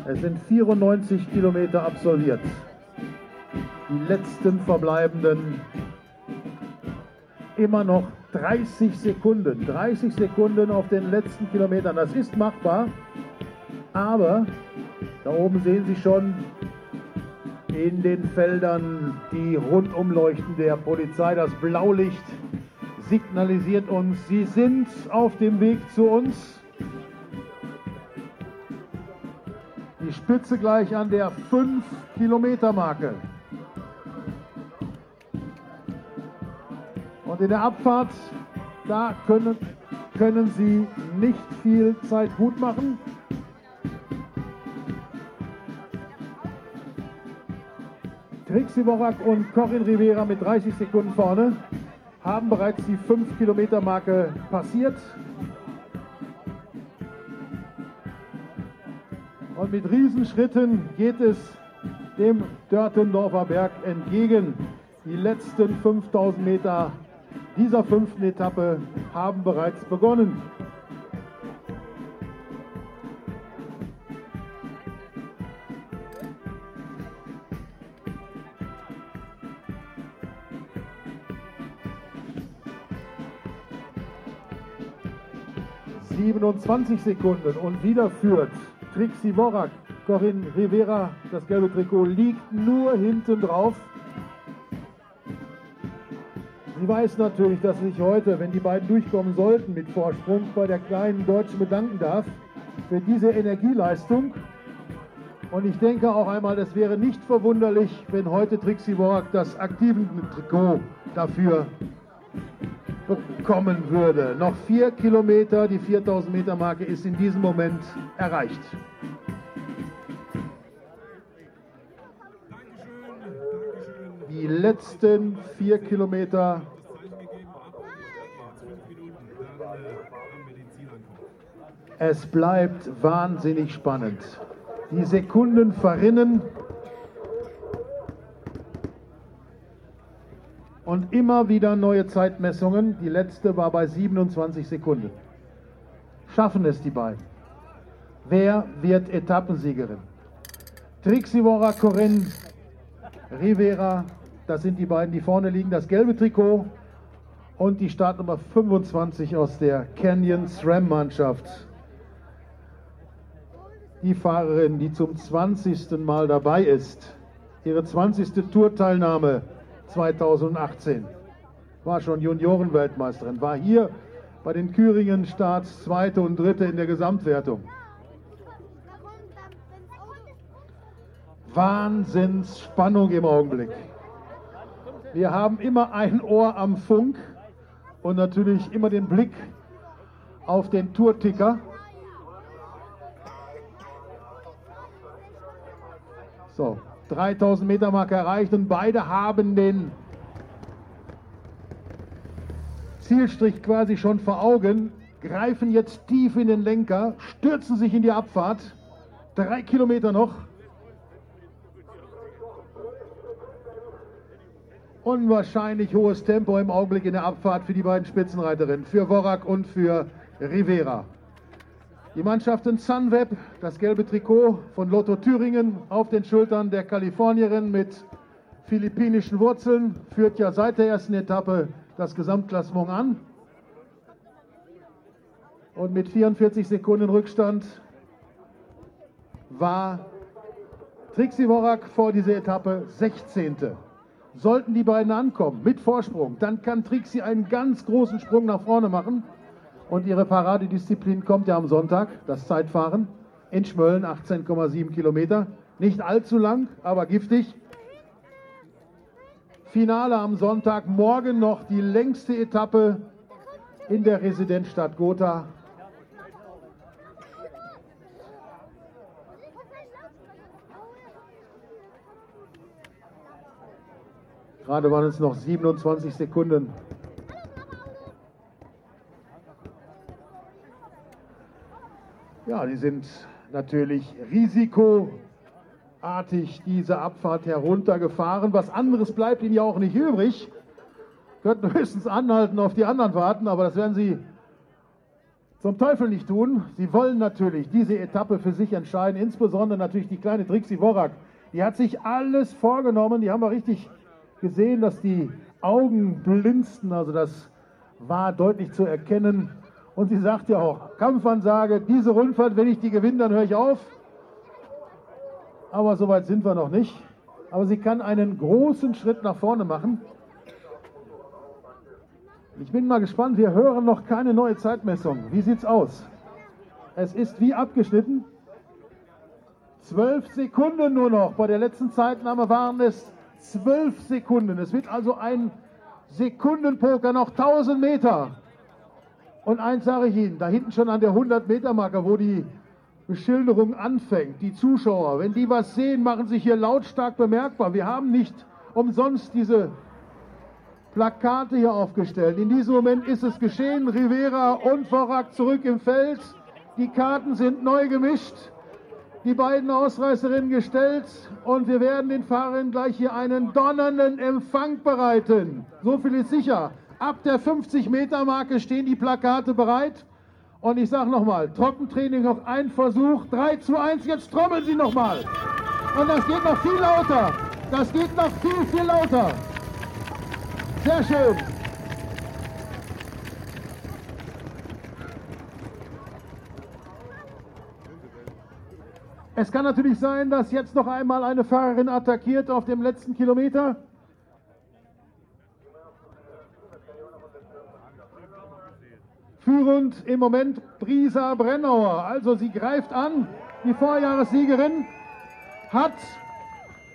Speaker 2: Es sind 94 Kilometer absolviert. Die letzten verbleibenden immer noch 30 Sekunden. 30 Sekunden auf den letzten Kilometern. Das ist machbar. Aber da oben sehen Sie schon in den Feldern die rundum leuchten der Polizei. Das Blaulicht signalisiert uns, sie sind auf dem Weg zu uns. Die Spitze gleich an der 5-Kilometer-Marke. Und in der Abfahrt, da können, können Sie nicht viel Zeit gut machen. Trixie Worak und Corinne Rivera mit 30 Sekunden vorne haben bereits die 5-Kilometer-Marke passiert. Und mit Riesenschritten geht es dem Dörtendorfer Berg entgegen. Die letzten 5000 Meter dieser fünften Etappe haben bereits begonnen. ...27 Sekunden und wieder führt Trixie Worak. Corinne Rivera, das gelbe Trikot, liegt nur hinten drauf. Sie weiß natürlich, dass sie sich heute, wenn die beiden durchkommen sollten mit Vorsprung, bei der kleinen Deutschen bedanken darf für diese Energieleistung. Und ich denke auch einmal, es wäre nicht verwunderlich, wenn heute Trixie Worak das aktiven Trikot dafür bekommen würde. Noch vier Kilometer, die 4000 Meter Marke ist in diesem Moment erreicht. Die letzten vier Kilometer Es bleibt wahnsinnig spannend. Die Sekunden verrinnen Und immer wieder neue Zeitmessungen. Die letzte war bei 27 Sekunden. Schaffen es die beiden? Wer wird Etappensiegerin? Trixivora Corinne Rivera, das sind die beiden, die vorne liegen. Das gelbe Trikot und die Startnummer 25 aus der Canyon SRAM Mannschaft. Die Fahrerin, die zum 20. Mal dabei ist. Ihre 20. Tourteilnahme 2018. War schon Juniorenweltmeisterin, war hier bei den Küringen Starts zweite und dritte in der Gesamtwertung. Wahnsinnsspannung im Augenblick. Wir haben immer ein Ohr am Funk und natürlich immer den Blick auf den Tourticker. So, 3000 Meter Marke erreicht und beide haben den Zielstrich quasi schon vor Augen, greifen jetzt tief in den Lenker, stürzen sich in die Abfahrt. Drei Kilometer noch. Unwahrscheinlich hohes Tempo im Augenblick in der Abfahrt für die beiden Spitzenreiterinnen, für Worak und für Rivera. Die Mannschaften Sunweb, das gelbe Trikot von Lotto Thüringen auf den Schultern der Kalifornierin mit philippinischen Wurzeln, führt ja seit der ersten Etappe das Gesamtklassement an. Und mit 44 Sekunden Rückstand war Trixie Worak vor dieser Etappe 16. Sollten die beiden ankommen mit Vorsprung, dann kann Trixie einen ganz großen Sprung nach vorne machen. Und ihre Paradedisziplin kommt ja am Sonntag, das Zeitfahren in Schmölln, 18,7 Kilometer. Nicht allzu lang, aber giftig. Finale am Sonntag, morgen noch die längste Etappe in der Residenzstadt Gotha. Gerade waren es noch 27 Sekunden. Ja, die sind natürlich risikoartig diese Abfahrt heruntergefahren. Was anderes bleibt ihnen ja auch nicht übrig. Könnten [LAUGHS] höchstens anhalten, auf die anderen warten, aber das werden sie zum Teufel nicht tun. Sie wollen natürlich diese Etappe für sich entscheiden, insbesondere natürlich die kleine Trixie Worak. Die hat sich alles vorgenommen, die haben wir richtig gesehen, dass die Augen blinzten, also das war deutlich zu erkennen. Und sie sagt ja auch, Kampfansage, diese Rundfahrt, wenn ich die gewinne, dann höre ich auf. Aber soweit sind wir noch nicht. Aber sie kann einen großen Schritt nach vorne machen. Ich bin mal gespannt, wir hören noch keine neue Zeitmessung. Wie sieht's aus? Es ist wie abgeschnitten. Zwölf Sekunden nur noch. Bei der letzten Zeitnahme waren es Zwölf Sekunden. Es wird also ein Sekundenpoker noch 1000 Meter. Und eins sage ich Ihnen, da hinten schon an der 100-Meter-Marke, wo die Beschilderung anfängt, die Zuschauer, wenn die was sehen, machen sich hier lautstark bemerkbar. Wir haben nicht umsonst diese Plakate hier aufgestellt. In diesem Moment ist es geschehen. Rivera und Vorak zurück im Feld. Die Karten sind neu gemischt die beiden Ausreißerinnen gestellt und wir werden den Fahrern gleich hier einen donnernden Empfang bereiten. So viel ist sicher. Ab der 50-Meter-Marke stehen die Plakate bereit. Und ich sage nochmal, Trockentraining noch ein Versuch. 3 zu 1, jetzt trommeln Sie nochmal. Und das geht noch viel lauter. Das geht noch viel, viel lauter. Sehr schön. Es kann natürlich sein, dass jetzt noch einmal eine Fahrerin attackiert auf dem letzten Kilometer. Führend im Moment Brisa Brennauer. Also sie greift an, die Vorjahressiegerin hat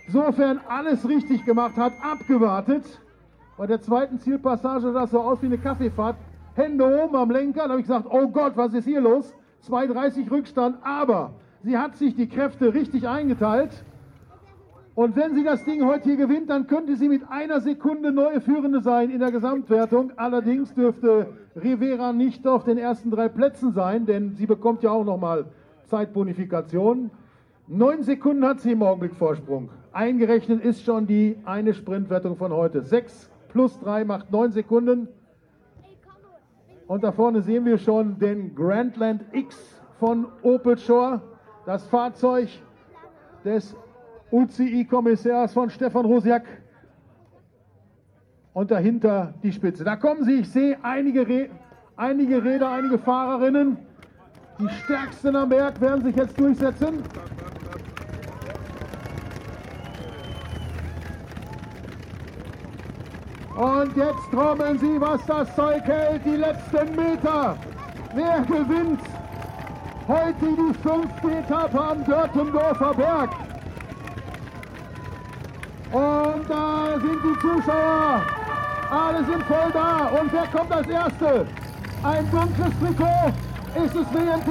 Speaker 2: sofern alles richtig gemacht, hat abgewartet. Bei der zweiten Zielpassage sah es so aus wie eine Kaffeefahrt. Hände oben am Lenker. Da habe ich gesagt, oh Gott, was ist hier los? 2,30 Rückstand, aber Sie hat sich die Kräfte richtig eingeteilt. Und wenn sie das Ding heute hier gewinnt, dann könnte sie mit einer Sekunde neue Führende sein in der Gesamtwertung. Allerdings dürfte Rivera nicht auf den ersten drei Plätzen sein, denn sie bekommt ja auch nochmal Zeitbonifikation. Neun Sekunden hat sie im Augenblick Vorsprung. Eingerechnet ist schon die eine Sprintwertung von heute. Sechs plus 3 macht 9 Sekunden. Und da vorne sehen wir schon den Grandland X von Opel Shore, das Fahrzeug des UCI-Kommissärs von Stefan Rosiak. Und dahinter die Spitze. Da kommen sie, ich sehe einige, Re einige Räder, einige Fahrerinnen. Die stärksten am Berg werden sich jetzt durchsetzen. Und jetzt trommeln sie, was das Zeug hält, die letzten Meter. Wer gewinnt heute die fünfte Etappe am Dörtendorfer Berg? Und da sind die Zuschauer. Alle sind voll da. Und wer kommt als Erste? Ein dunkles Trikot. Ist es WNT?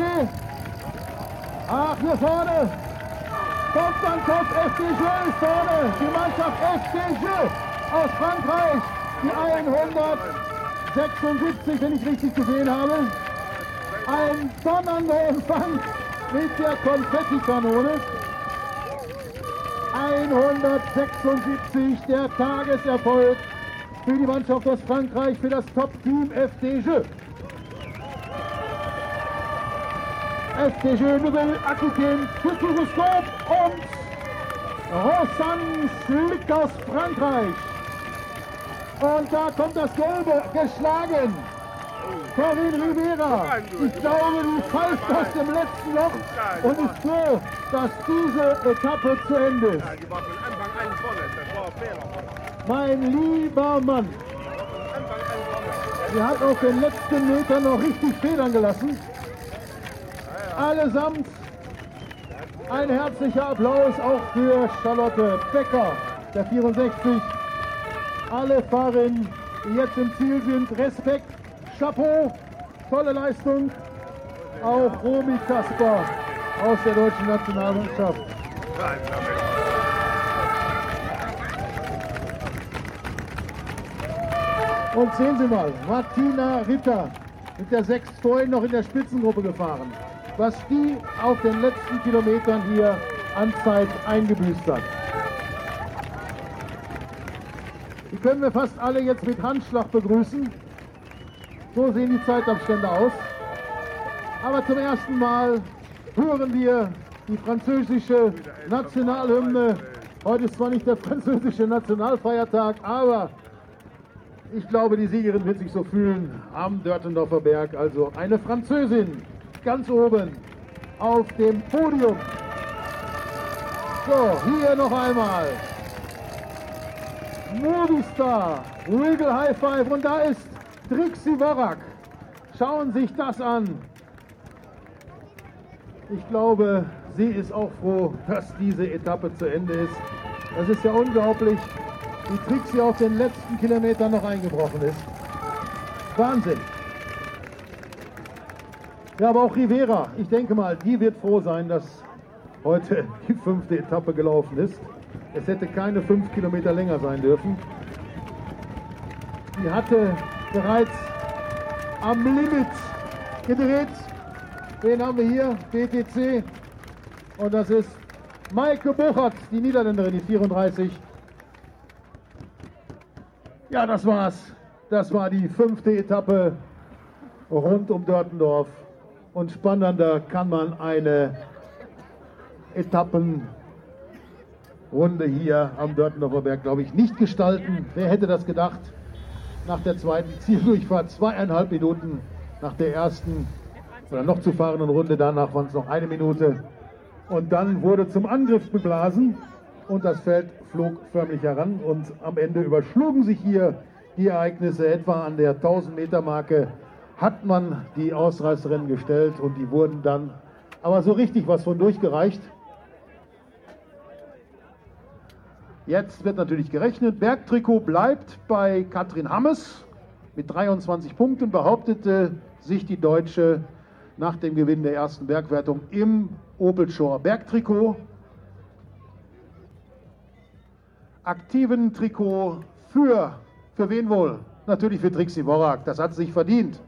Speaker 2: Ach, hier vorne. Kommt dann kommt FDG ist vorne. Die Mannschaft FDG aus Frankreich. Die 176, wenn ich richtig gesehen habe. Ein donnernder Empfang mit der Konfettikanone. 176 der Tageserfolg für die Mannschaft aus Frankreich, für das Top-Team FDG. FDG Nouvelle Aquitaine für Gyroskop und Rosanne Slick aus Frankreich. Und da kommt das Gelbe geschlagen. Corinne Rivera, ich glaube, die pfeift aus dem letzten Loch und ist froh, dass diese Etappe zu Ende ist. Mein lieber Mann, sie hat auf den letzten Meter noch richtig Federn gelassen. Allesamt ein herzlicher Applaus auch für Charlotte Becker, der 64. Alle Fahrerinnen, die jetzt im Ziel sind, Respekt, Chapeau, tolle Leistung. Auch Romy Kasper aus der deutschen Nationalmannschaft. Und sehen Sie mal, Martina Ritter mit der 6 vorhin noch in der Spitzengruppe gefahren. Was die auf den letzten Kilometern hier an Zeit eingebüßt hat. Die können wir fast alle jetzt mit Handschlag begrüßen. So sehen die Zeitabstände aus. Aber zum ersten Mal hören wir die französische Nationalhymne. Heute ist zwar nicht der französische Nationalfeiertag, aber ich glaube, die Siegerin wird sich so fühlen am Dörtendorfer Berg. Also eine Französin ganz oben auf dem Podium. So, hier noch einmal. Movistar, Wiggle High Five und da ist Trixie Worak. Schauen Sie sich das an. Ich glaube, sie ist auch froh, dass diese Etappe zu Ende ist. Das ist ja unglaublich, wie Trixie auf den letzten Kilometern noch eingebrochen ist. Wahnsinn. Ja, aber auch Rivera, ich denke mal, die wird froh sein, dass heute [LAUGHS] die fünfte Etappe gelaufen ist. Es hätte keine fünf Kilometer länger sein dürfen. Die hatte bereits am Limit gedreht. Den haben wir hier, BTC. Und das ist Maike Bochert, die Niederländerin, die 34. Ja, das war's. Das war die fünfte Etappe rund um Dörtendorf. Und spannender kann man eine Etappenrunde hier am Dörtendorfer Berg, glaube ich, nicht gestalten. Wer hätte das gedacht? Nach der zweiten Zieldurchfahrt zweieinhalb Minuten nach der ersten oder noch zu fahrenden Runde. Danach waren es noch eine Minute. Und dann wurde zum Angriff geblasen und das Feld flog förmlich heran. Und am Ende überschlugen sich hier die Ereignisse etwa an der 1000 Meter Marke hat man die Ausreißerinnen gestellt und die wurden dann aber so richtig was von durchgereicht. Jetzt wird natürlich gerechnet. Bergtrikot bleibt bei Katrin Hammes mit 23 Punkten, behauptete sich die Deutsche nach dem Gewinn der ersten Bergwertung im Opel Shore Bergtrikot. Aktiven Trikot für, für wen wohl? Natürlich für Trixie Worak, das hat sie sich verdient.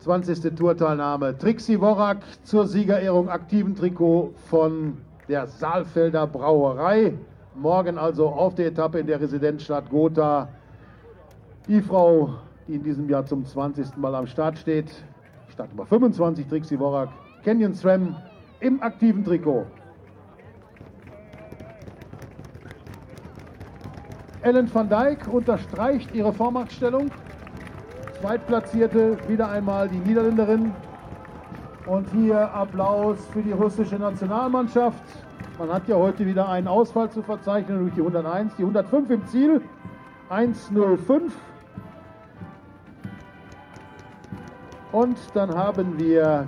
Speaker 2: 20. Tourteilnahme. Trixie Worak zur Siegerehrung aktiven Trikot von der Saalfelder Brauerei. Morgen also auf der Etappe in der Residenzstadt Gotha Die Frau, die in diesem Jahr zum 20. Mal am Start steht, Startnummer 25, Trixie Worak, Canyon Swam im aktiven Trikot. Ellen van Dijk unterstreicht ihre Vormachtstellung. Zweitplatzierte wieder einmal die Niederländerin. Und hier Applaus für die russische Nationalmannschaft. Man hat ja heute wieder einen Ausfall zu verzeichnen durch die 101, die 105 im Ziel. 105. Und dann haben wir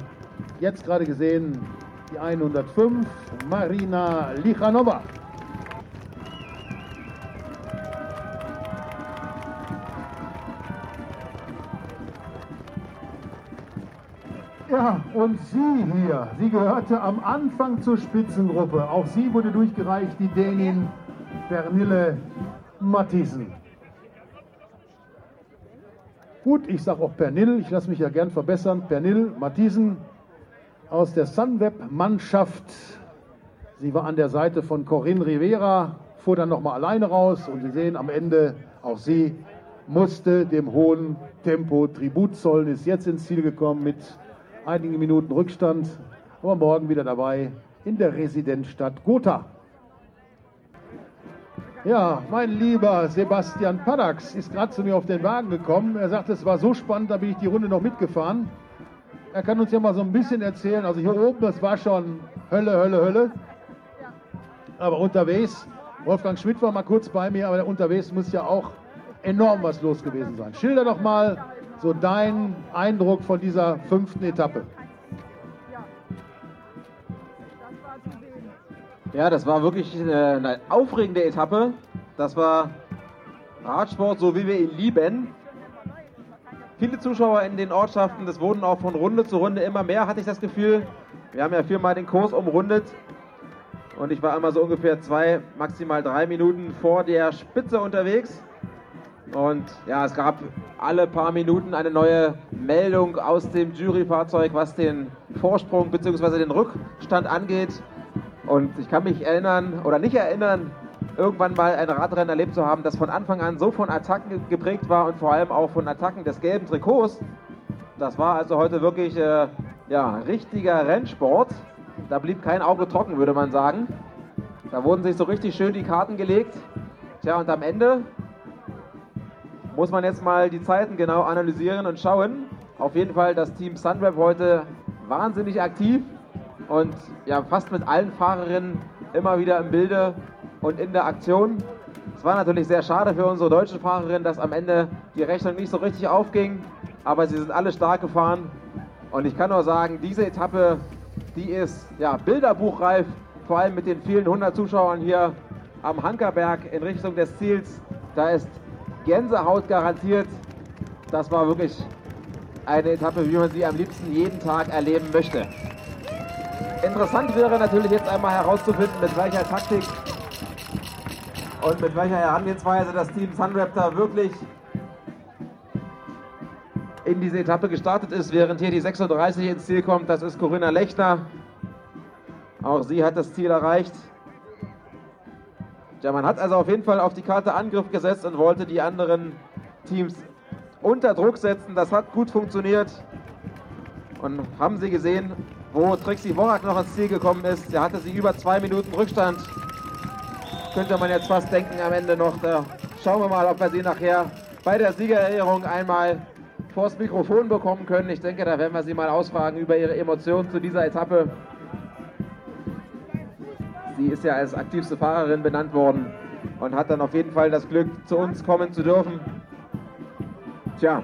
Speaker 2: jetzt gerade gesehen die 105, Marina Lichanova. Ja, und sie hier, sie gehörte am Anfang zur Spitzengruppe. Auch sie wurde durchgereicht, die Dänin Pernille Matthiesen. Gut, ich sage auch Pernille, ich lasse mich ja gern verbessern. Pernille Matthiesen aus der Sunweb-Mannschaft. Sie war an der Seite von Corinne Rivera, fuhr dann nochmal alleine raus und Sie sehen am Ende, auch sie musste dem hohen Tempo Tribut zollen, ist jetzt ins Ziel gekommen mit einige Minuten Rückstand, aber morgen wieder dabei in der Residenzstadt Gotha. Ja, mein lieber Sebastian Padax ist gerade zu mir auf den Wagen gekommen. Er sagte, es war so spannend, da bin ich die Runde noch mitgefahren. Er kann uns ja mal so ein bisschen erzählen. Also hier oben, das war schon Hölle, Hölle, Hölle. Aber unterwegs, Wolfgang Schmidt war mal kurz bei mir, aber unterwegs muss ja auch enorm was los gewesen sein. Schilder doch mal so dein Eindruck von dieser fünften Etappe?
Speaker 5: Ja, das war wirklich äh, eine aufregende Etappe. Das war Radsport, so wie wir ihn lieben. Viele Zuschauer in den Ortschaften, das wurden auch von Runde zu Runde immer mehr, hatte ich das Gefühl. Wir haben ja viermal den Kurs umrundet und ich war immer so ungefähr zwei, maximal drei Minuten vor der Spitze unterwegs. Und ja, es gab alle paar Minuten eine neue Meldung aus dem Juryfahrzeug, was den Vorsprung bzw. den Rückstand angeht. Und ich kann mich erinnern oder nicht erinnern, irgendwann mal ein Radrennen erlebt zu haben, das von Anfang an so von Attacken geprägt war und vor allem auch von Attacken des gelben Trikots. Das war also heute wirklich äh, ja, richtiger Rennsport. Da blieb kein Auge trocken, würde man sagen. Da wurden sich so richtig schön die Karten gelegt. Tja, und am Ende muss man jetzt mal die Zeiten genau analysieren und schauen. Auf jeden Fall das Team Sunweb heute wahnsinnig aktiv und ja fast mit allen Fahrerinnen immer wieder im Bilde und in der Aktion. Es war natürlich sehr schade für unsere deutschen Fahrerinnen, dass am Ende die Rechnung nicht so richtig aufging, aber sie sind alle stark gefahren und ich kann nur sagen, diese Etappe, die ist ja bilderbuchreif, vor allem mit den vielen hundert Zuschauern hier am Hankerberg in Richtung des Ziels. Da ist Gänsehaut garantiert. Das war wirklich eine Etappe, wie man sie am liebsten jeden Tag erleben möchte. Interessant wäre natürlich jetzt einmal herauszufinden, mit welcher Taktik und mit welcher Herangehensweise das Team Sunraptor wirklich in diese Etappe gestartet ist, während hier die 36 ins Ziel kommt. Das ist Corinna Lechner. Auch sie hat das Ziel erreicht. Ja, man hat also auf jeden Fall auf die Karte Angriff gesetzt und wollte die anderen Teams unter Druck setzen. Das hat gut funktioniert. Und haben Sie gesehen, wo Trixie Worak noch ins Ziel gekommen ist. Da hatte sie über zwei Minuten Rückstand. Könnte man jetzt fast denken am Ende noch. Da schauen wir mal, ob wir sie nachher bei der Siegerehrung einmal vors Mikrofon bekommen können. Ich denke, da werden wir sie mal ausfragen über ihre Emotionen zu dieser Etappe. Sie ist ja als aktivste Fahrerin benannt worden und hat dann auf jeden Fall das Glück, zu uns kommen zu dürfen. Tja,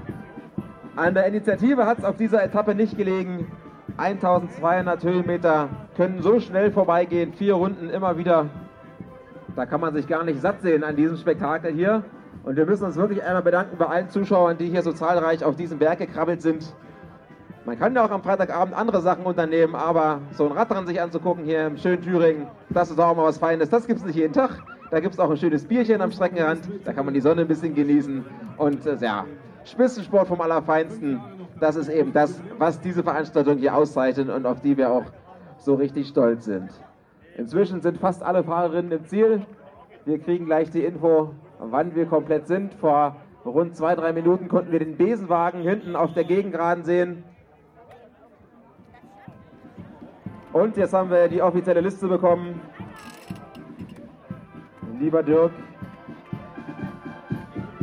Speaker 5: an der Initiative hat es auf dieser Etappe nicht gelegen. 1200 Höhenmeter können so schnell vorbeigehen, vier Runden immer wieder. Da kann man sich gar nicht satt sehen an diesem Spektakel hier. Und wir müssen uns wirklich einmal bedanken bei allen Zuschauern, die hier so zahlreich auf diesem Berg gekrabbelt sind. Man kann ja auch am Freitagabend andere Sachen unternehmen, aber so ein Radrennen sich anzugucken hier im schönen Thüringen, das ist auch mal was Feines. Das gibt es nicht jeden Tag. Da gibt es auch ein schönes Bierchen am Streckenrand. Da kann man die Sonne ein bisschen genießen. Und äh, ja, Spitzensport vom Allerfeinsten. Das ist eben das, was diese Veranstaltung hier auszeichnet und auf die wir auch so richtig stolz sind. Inzwischen sind fast alle Fahrerinnen im Ziel. Wir kriegen gleich die Info, wann wir komplett sind. Vor rund zwei, drei Minuten konnten wir den Besenwagen hinten auf der Gegengraden sehen. Und jetzt haben wir die offizielle Liste bekommen. Lieber Dirk,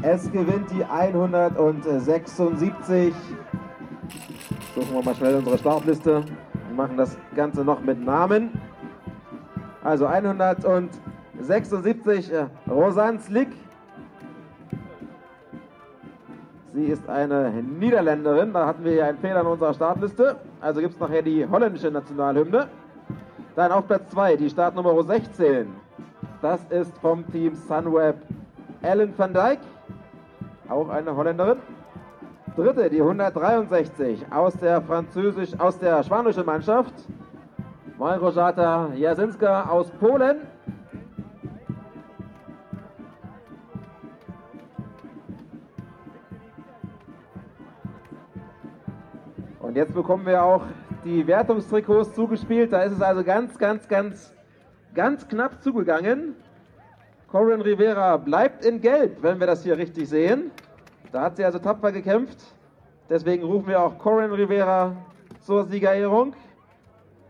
Speaker 5: es gewinnt die 176. Suchen wir mal schnell unsere Startliste. Wir machen das Ganze noch mit Namen. Also 176 äh, Rosanne Slick. Sie ist eine Niederländerin. Da hatten wir ja einen Fehler in unserer Startliste. Also gibt es nachher die holländische Nationalhymne. Dann auf Platz 2 die Startnummer 16. Das ist vom Team Sunweb Ellen van Dijk. Auch eine Holländerin. Dritte, die 163 aus der französisch, aus der spanischen Mannschaft. Małgorzata Jasinska aus Polen. Und jetzt bekommen wir auch die Wertungstrikots zugespielt. Da ist es also ganz, ganz, ganz, ganz knapp zugegangen. Corin Rivera bleibt in Gelb, wenn wir das hier richtig sehen. Da hat sie also tapfer gekämpft. Deswegen rufen wir auch Corin Rivera zur Siegerehrung.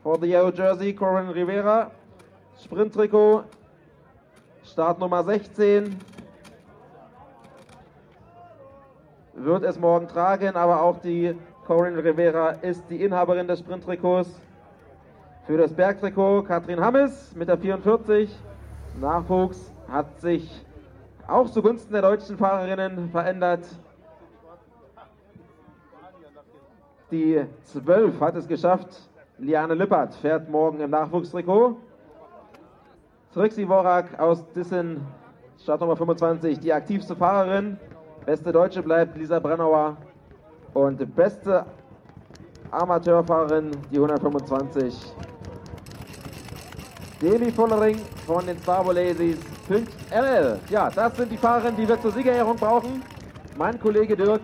Speaker 5: For the Yellow Jersey, Corin Rivera. Sprinttrikot, Startnummer 16. Wird es morgen tragen, aber auch die Corin Rivera ist die Inhaberin des Sprinttrikots. Für das Bergtrikot Katrin Hammes mit der 44. Nachwuchs hat sich auch zugunsten der deutschen Fahrerinnen verändert. Die 12 hat es geschafft. Liane Lippert fährt morgen im Nachwuchstrikot. Trixie Worak aus Dissen, Startnummer 25, die aktivste Fahrerin. Beste Deutsche bleibt Lisa Brennauer. Und beste Amateurfahrerin, die 125. Demi Vollering von den Starbolesis. LL. Ja, das sind die Fahrerinnen, die wir zur Siegerehrung brauchen. Mein Kollege Dirk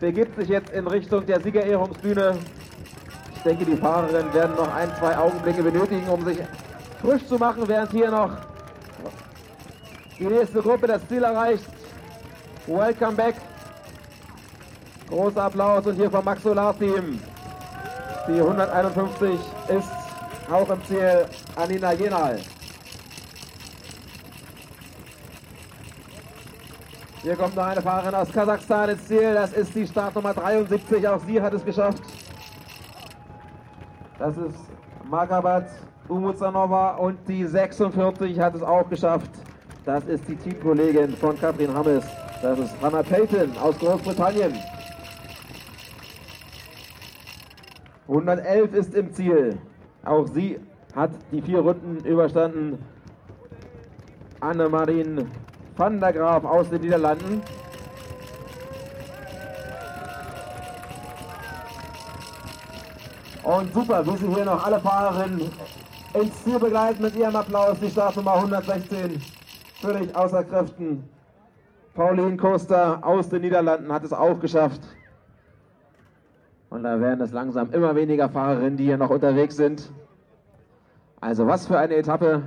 Speaker 5: begibt sich jetzt in Richtung der Siegerehrungsbühne. Ich denke, die Fahrerinnen werden noch ein, zwei Augenblicke benötigen, um sich frisch zu machen, während hier noch die nächste Gruppe das Ziel erreicht. Welcome back. Großer Applaus und hier vom Max Solar Team. Die 151 ist auch im Ziel Anina Jenal. Hier kommt noch eine Fahrerin aus Kasachstan ins Ziel. Das ist die Startnummer 73. Auch sie hat es geschafft. Das ist Magabat Umutsanova und die 46 hat es auch geschafft. Das ist die Teamkollegin von Katrin Hammes. Das ist Hannah Payton aus Großbritannien. 111 ist im Ziel. Auch sie hat die vier Runden überstanden. Annemarin van der Graaf aus den Niederlanden. Und super, wie Sie hier noch alle Fahrerinnen ins Ziel begleiten mit Ihrem Applaus. Die Startnummer 116, völlig außer Kräften. Pauline Costa aus den Niederlanden hat es auch geschafft. Und da werden es langsam immer weniger Fahrerinnen, die hier noch unterwegs sind. Also was für eine Etappe.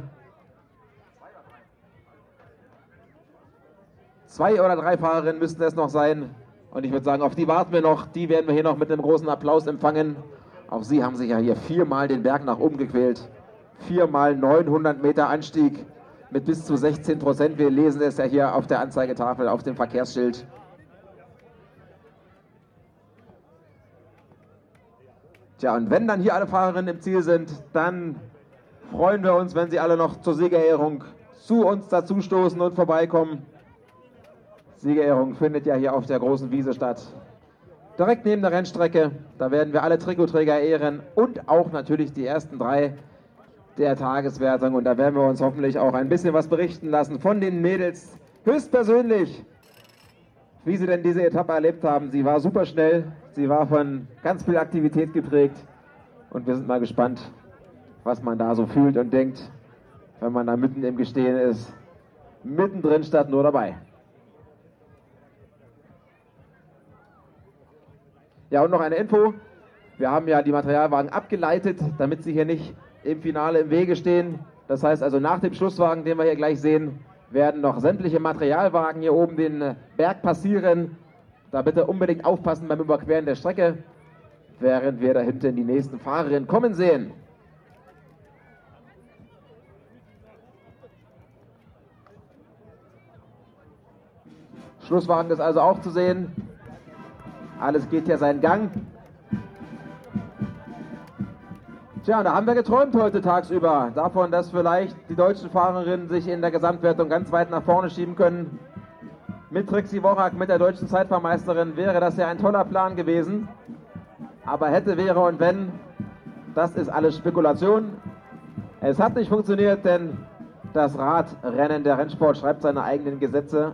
Speaker 5: Zwei oder drei Fahrerinnen müssten es noch sein. Und ich würde sagen, auf die warten wir noch. Die werden wir hier noch mit einem großen Applaus empfangen. Auch sie haben sich ja hier viermal den Berg nach oben gequält. Viermal 900 Meter Anstieg mit bis zu 16 Prozent. Wir lesen es ja hier auf der Anzeigetafel, auf dem Verkehrsschild. Tja, und wenn dann hier alle Fahrerinnen im Ziel sind, dann freuen wir uns, wenn sie alle noch zur Siegerehrung zu uns dazustoßen und vorbeikommen. Siegerehrung findet ja hier auf der großen Wiese statt. Direkt neben der Rennstrecke, da werden wir alle Trikotträger ehren und auch natürlich die ersten drei der Tageswertung. Und da werden wir uns hoffentlich auch ein bisschen was berichten lassen von den Mädels höchstpersönlich, wie sie denn diese Etappe erlebt haben. Sie war super schnell, sie war von ganz viel Aktivität geprägt und wir sind mal gespannt, was man da so fühlt und denkt, wenn man da mitten im Gestehen ist, mittendrin statt nur dabei. Ja, und noch eine Info. Wir haben ja die Materialwagen abgeleitet, damit sie hier nicht im Finale im Wege stehen. Das heißt also nach dem Schlusswagen, den wir hier gleich sehen, werden noch sämtliche Materialwagen hier oben den Berg passieren. Da bitte unbedingt aufpassen beim Überqueren der Strecke, während wir da hinten die nächsten Fahrerinnen kommen sehen. Schlusswagen ist also auch zu sehen. Alles geht ja seinen Gang. Tja, da haben wir geträumt heute tagsüber. Davon, dass vielleicht die deutschen Fahrerinnen sich in der Gesamtwertung ganz weit nach vorne schieben können. Mit Trixie Worak, mit der deutschen Zeitfahrmeisterin, wäre das ja ein toller Plan gewesen. Aber hätte, wäre und wenn, das ist alles Spekulation. Es hat nicht funktioniert, denn das Radrennen der Rennsport schreibt seine eigenen Gesetze.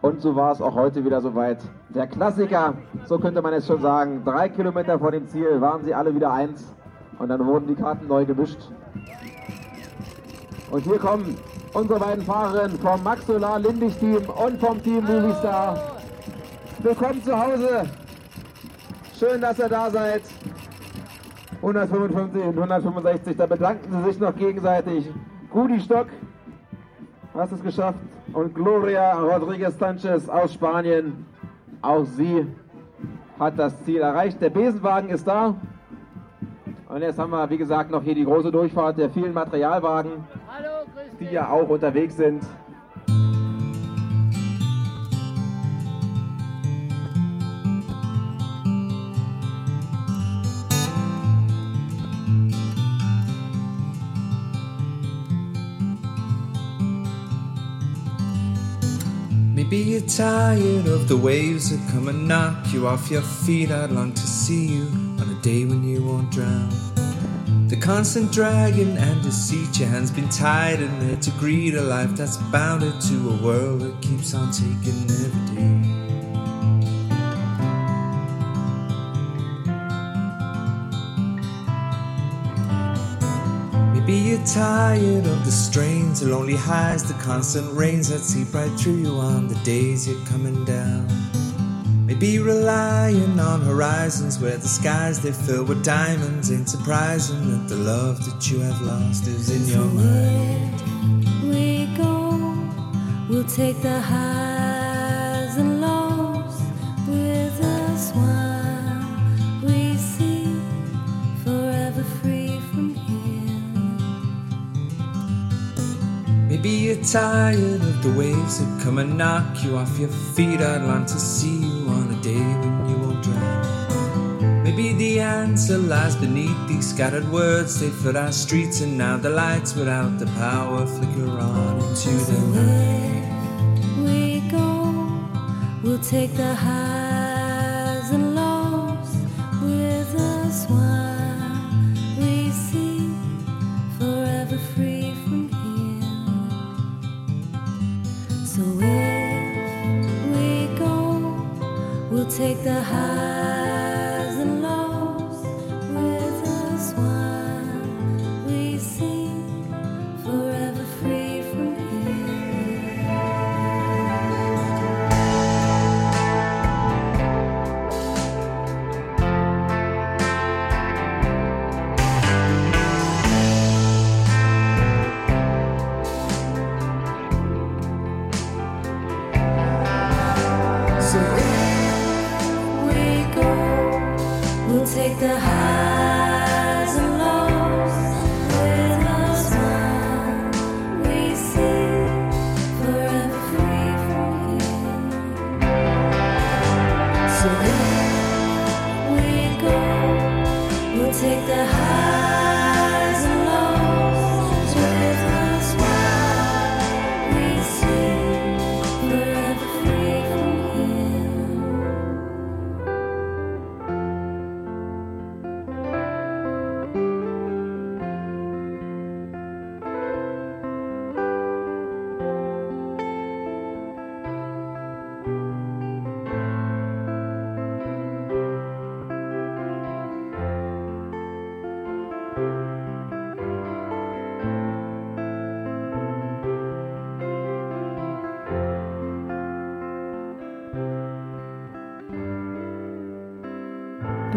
Speaker 5: Und so war es auch heute wieder soweit. Der Klassiker, so könnte man es schon sagen. Drei Kilometer vor dem Ziel waren sie alle wieder eins. Und dann wurden die Karten neu gemischt. Und hier kommen unsere beiden Fahrerinnen vom Max Solar Lindig Team und vom Team Movistar. Willkommen zu Hause. Schön, dass ihr da seid. 155 und 165, da bedanken sie sich noch gegenseitig. Rudi Stock, hast es geschafft. Und Gloria Rodriguez Sanchez aus Spanien, auch sie hat das Ziel erreicht. Der Besenwagen ist da. Und jetzt haben wir, wie gesagt, noch hier die große Durchfahrt der vielen Materialwagen, die ja auch unterwegs sind.
Speaker 6: Maybe you're tired of the waves that come and knock you off your feet. I'd long to see you on a day when you won't drown. The constant dragging and deceit, your hands been tied in there to greet a life that's bounded to a world that keeps on taking every day. Maybe you're tired of the strains, the lonely highs, the constant rains that seep right through you on the days you're coming down. Maybe relying on horizons where the skies they fill with diamonds ain't surprising that the love that you have lost is in your mind.
Speaker 7: we go. We'll take the highs and lows with a smile. We see forever free from here.
Speaker 6: Maybe you're tired of the waves that come and knock you off your feet. I'd like to see you day when you won't drown. Maybe the answer lies beneath these scattered words. They flood our streets, and now the lights without the power flicker on into the night.
Speaker 7: We go. We'll take the highs take the highs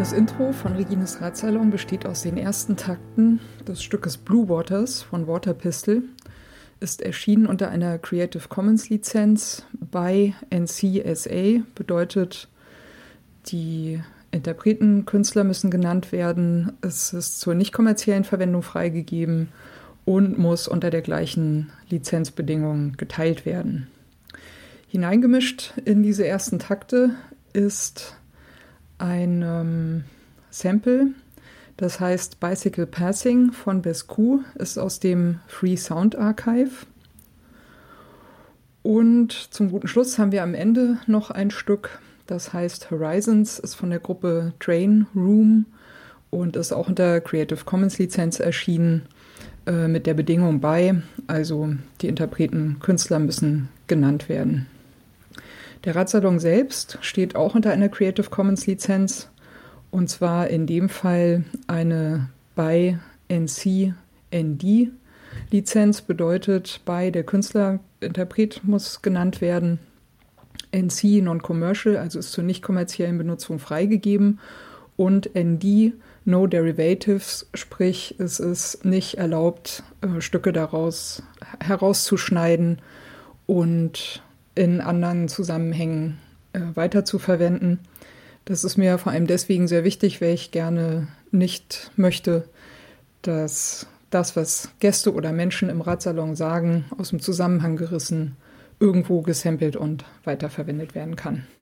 Speaker 3: Das Intro von Regines Radsalon besteht aus den ersten Takten des Stückes Blue Waters von Water Pistol. ist erschienen unter einer Creative Commons Lizenz bei NCSA, bedeutet, die Interpreten, Künstler müssen genannt werden. Es ist zur nicht kommerziellen Verwendung freigegeben und muss unter der gleichen Lizenzbedingung geteilt werden. Hineingemischt in diese ersten Takte ist ein ähm, Sample, das heißt Bicycle Passing von Bescu, ist aus dem Free Sound Archive. Und zum guten Schluss haben wir am Ende noch ein Stück, das heißt Horizons, ist von der Gruppe Train Room und ist auch unter Creative Commons Lizenz erschienen äh, mit der Bedingung bei, also die Interpreten, Künstler müssen genannt werden. Der Radsalon selbst steht auch unter einer Creative Commons Lizenz und zwar in dem Fall eine bei NC ND Lizenz bedeutet bei der Künstler Interpret muss genannt werden. NC Non-Commercial, also ist zur nicht kommerziellen Benutzung freigegeben und ND No Derivatives, sprich es ist nicht erlaubt, äh, Stücke daraus herauszuschneiden und in anderen Zusammenhängen äh, weiterzuverwenden. Das ist mir vor allem deswegen sehr wichtig, weil ich gerne nicht möchte, dass das, was Gäste oder Menschen im Radsalon sagen, aus dem Zusammenhang gerissen, irgendwo gesampelt und weiterverwendet werden kann.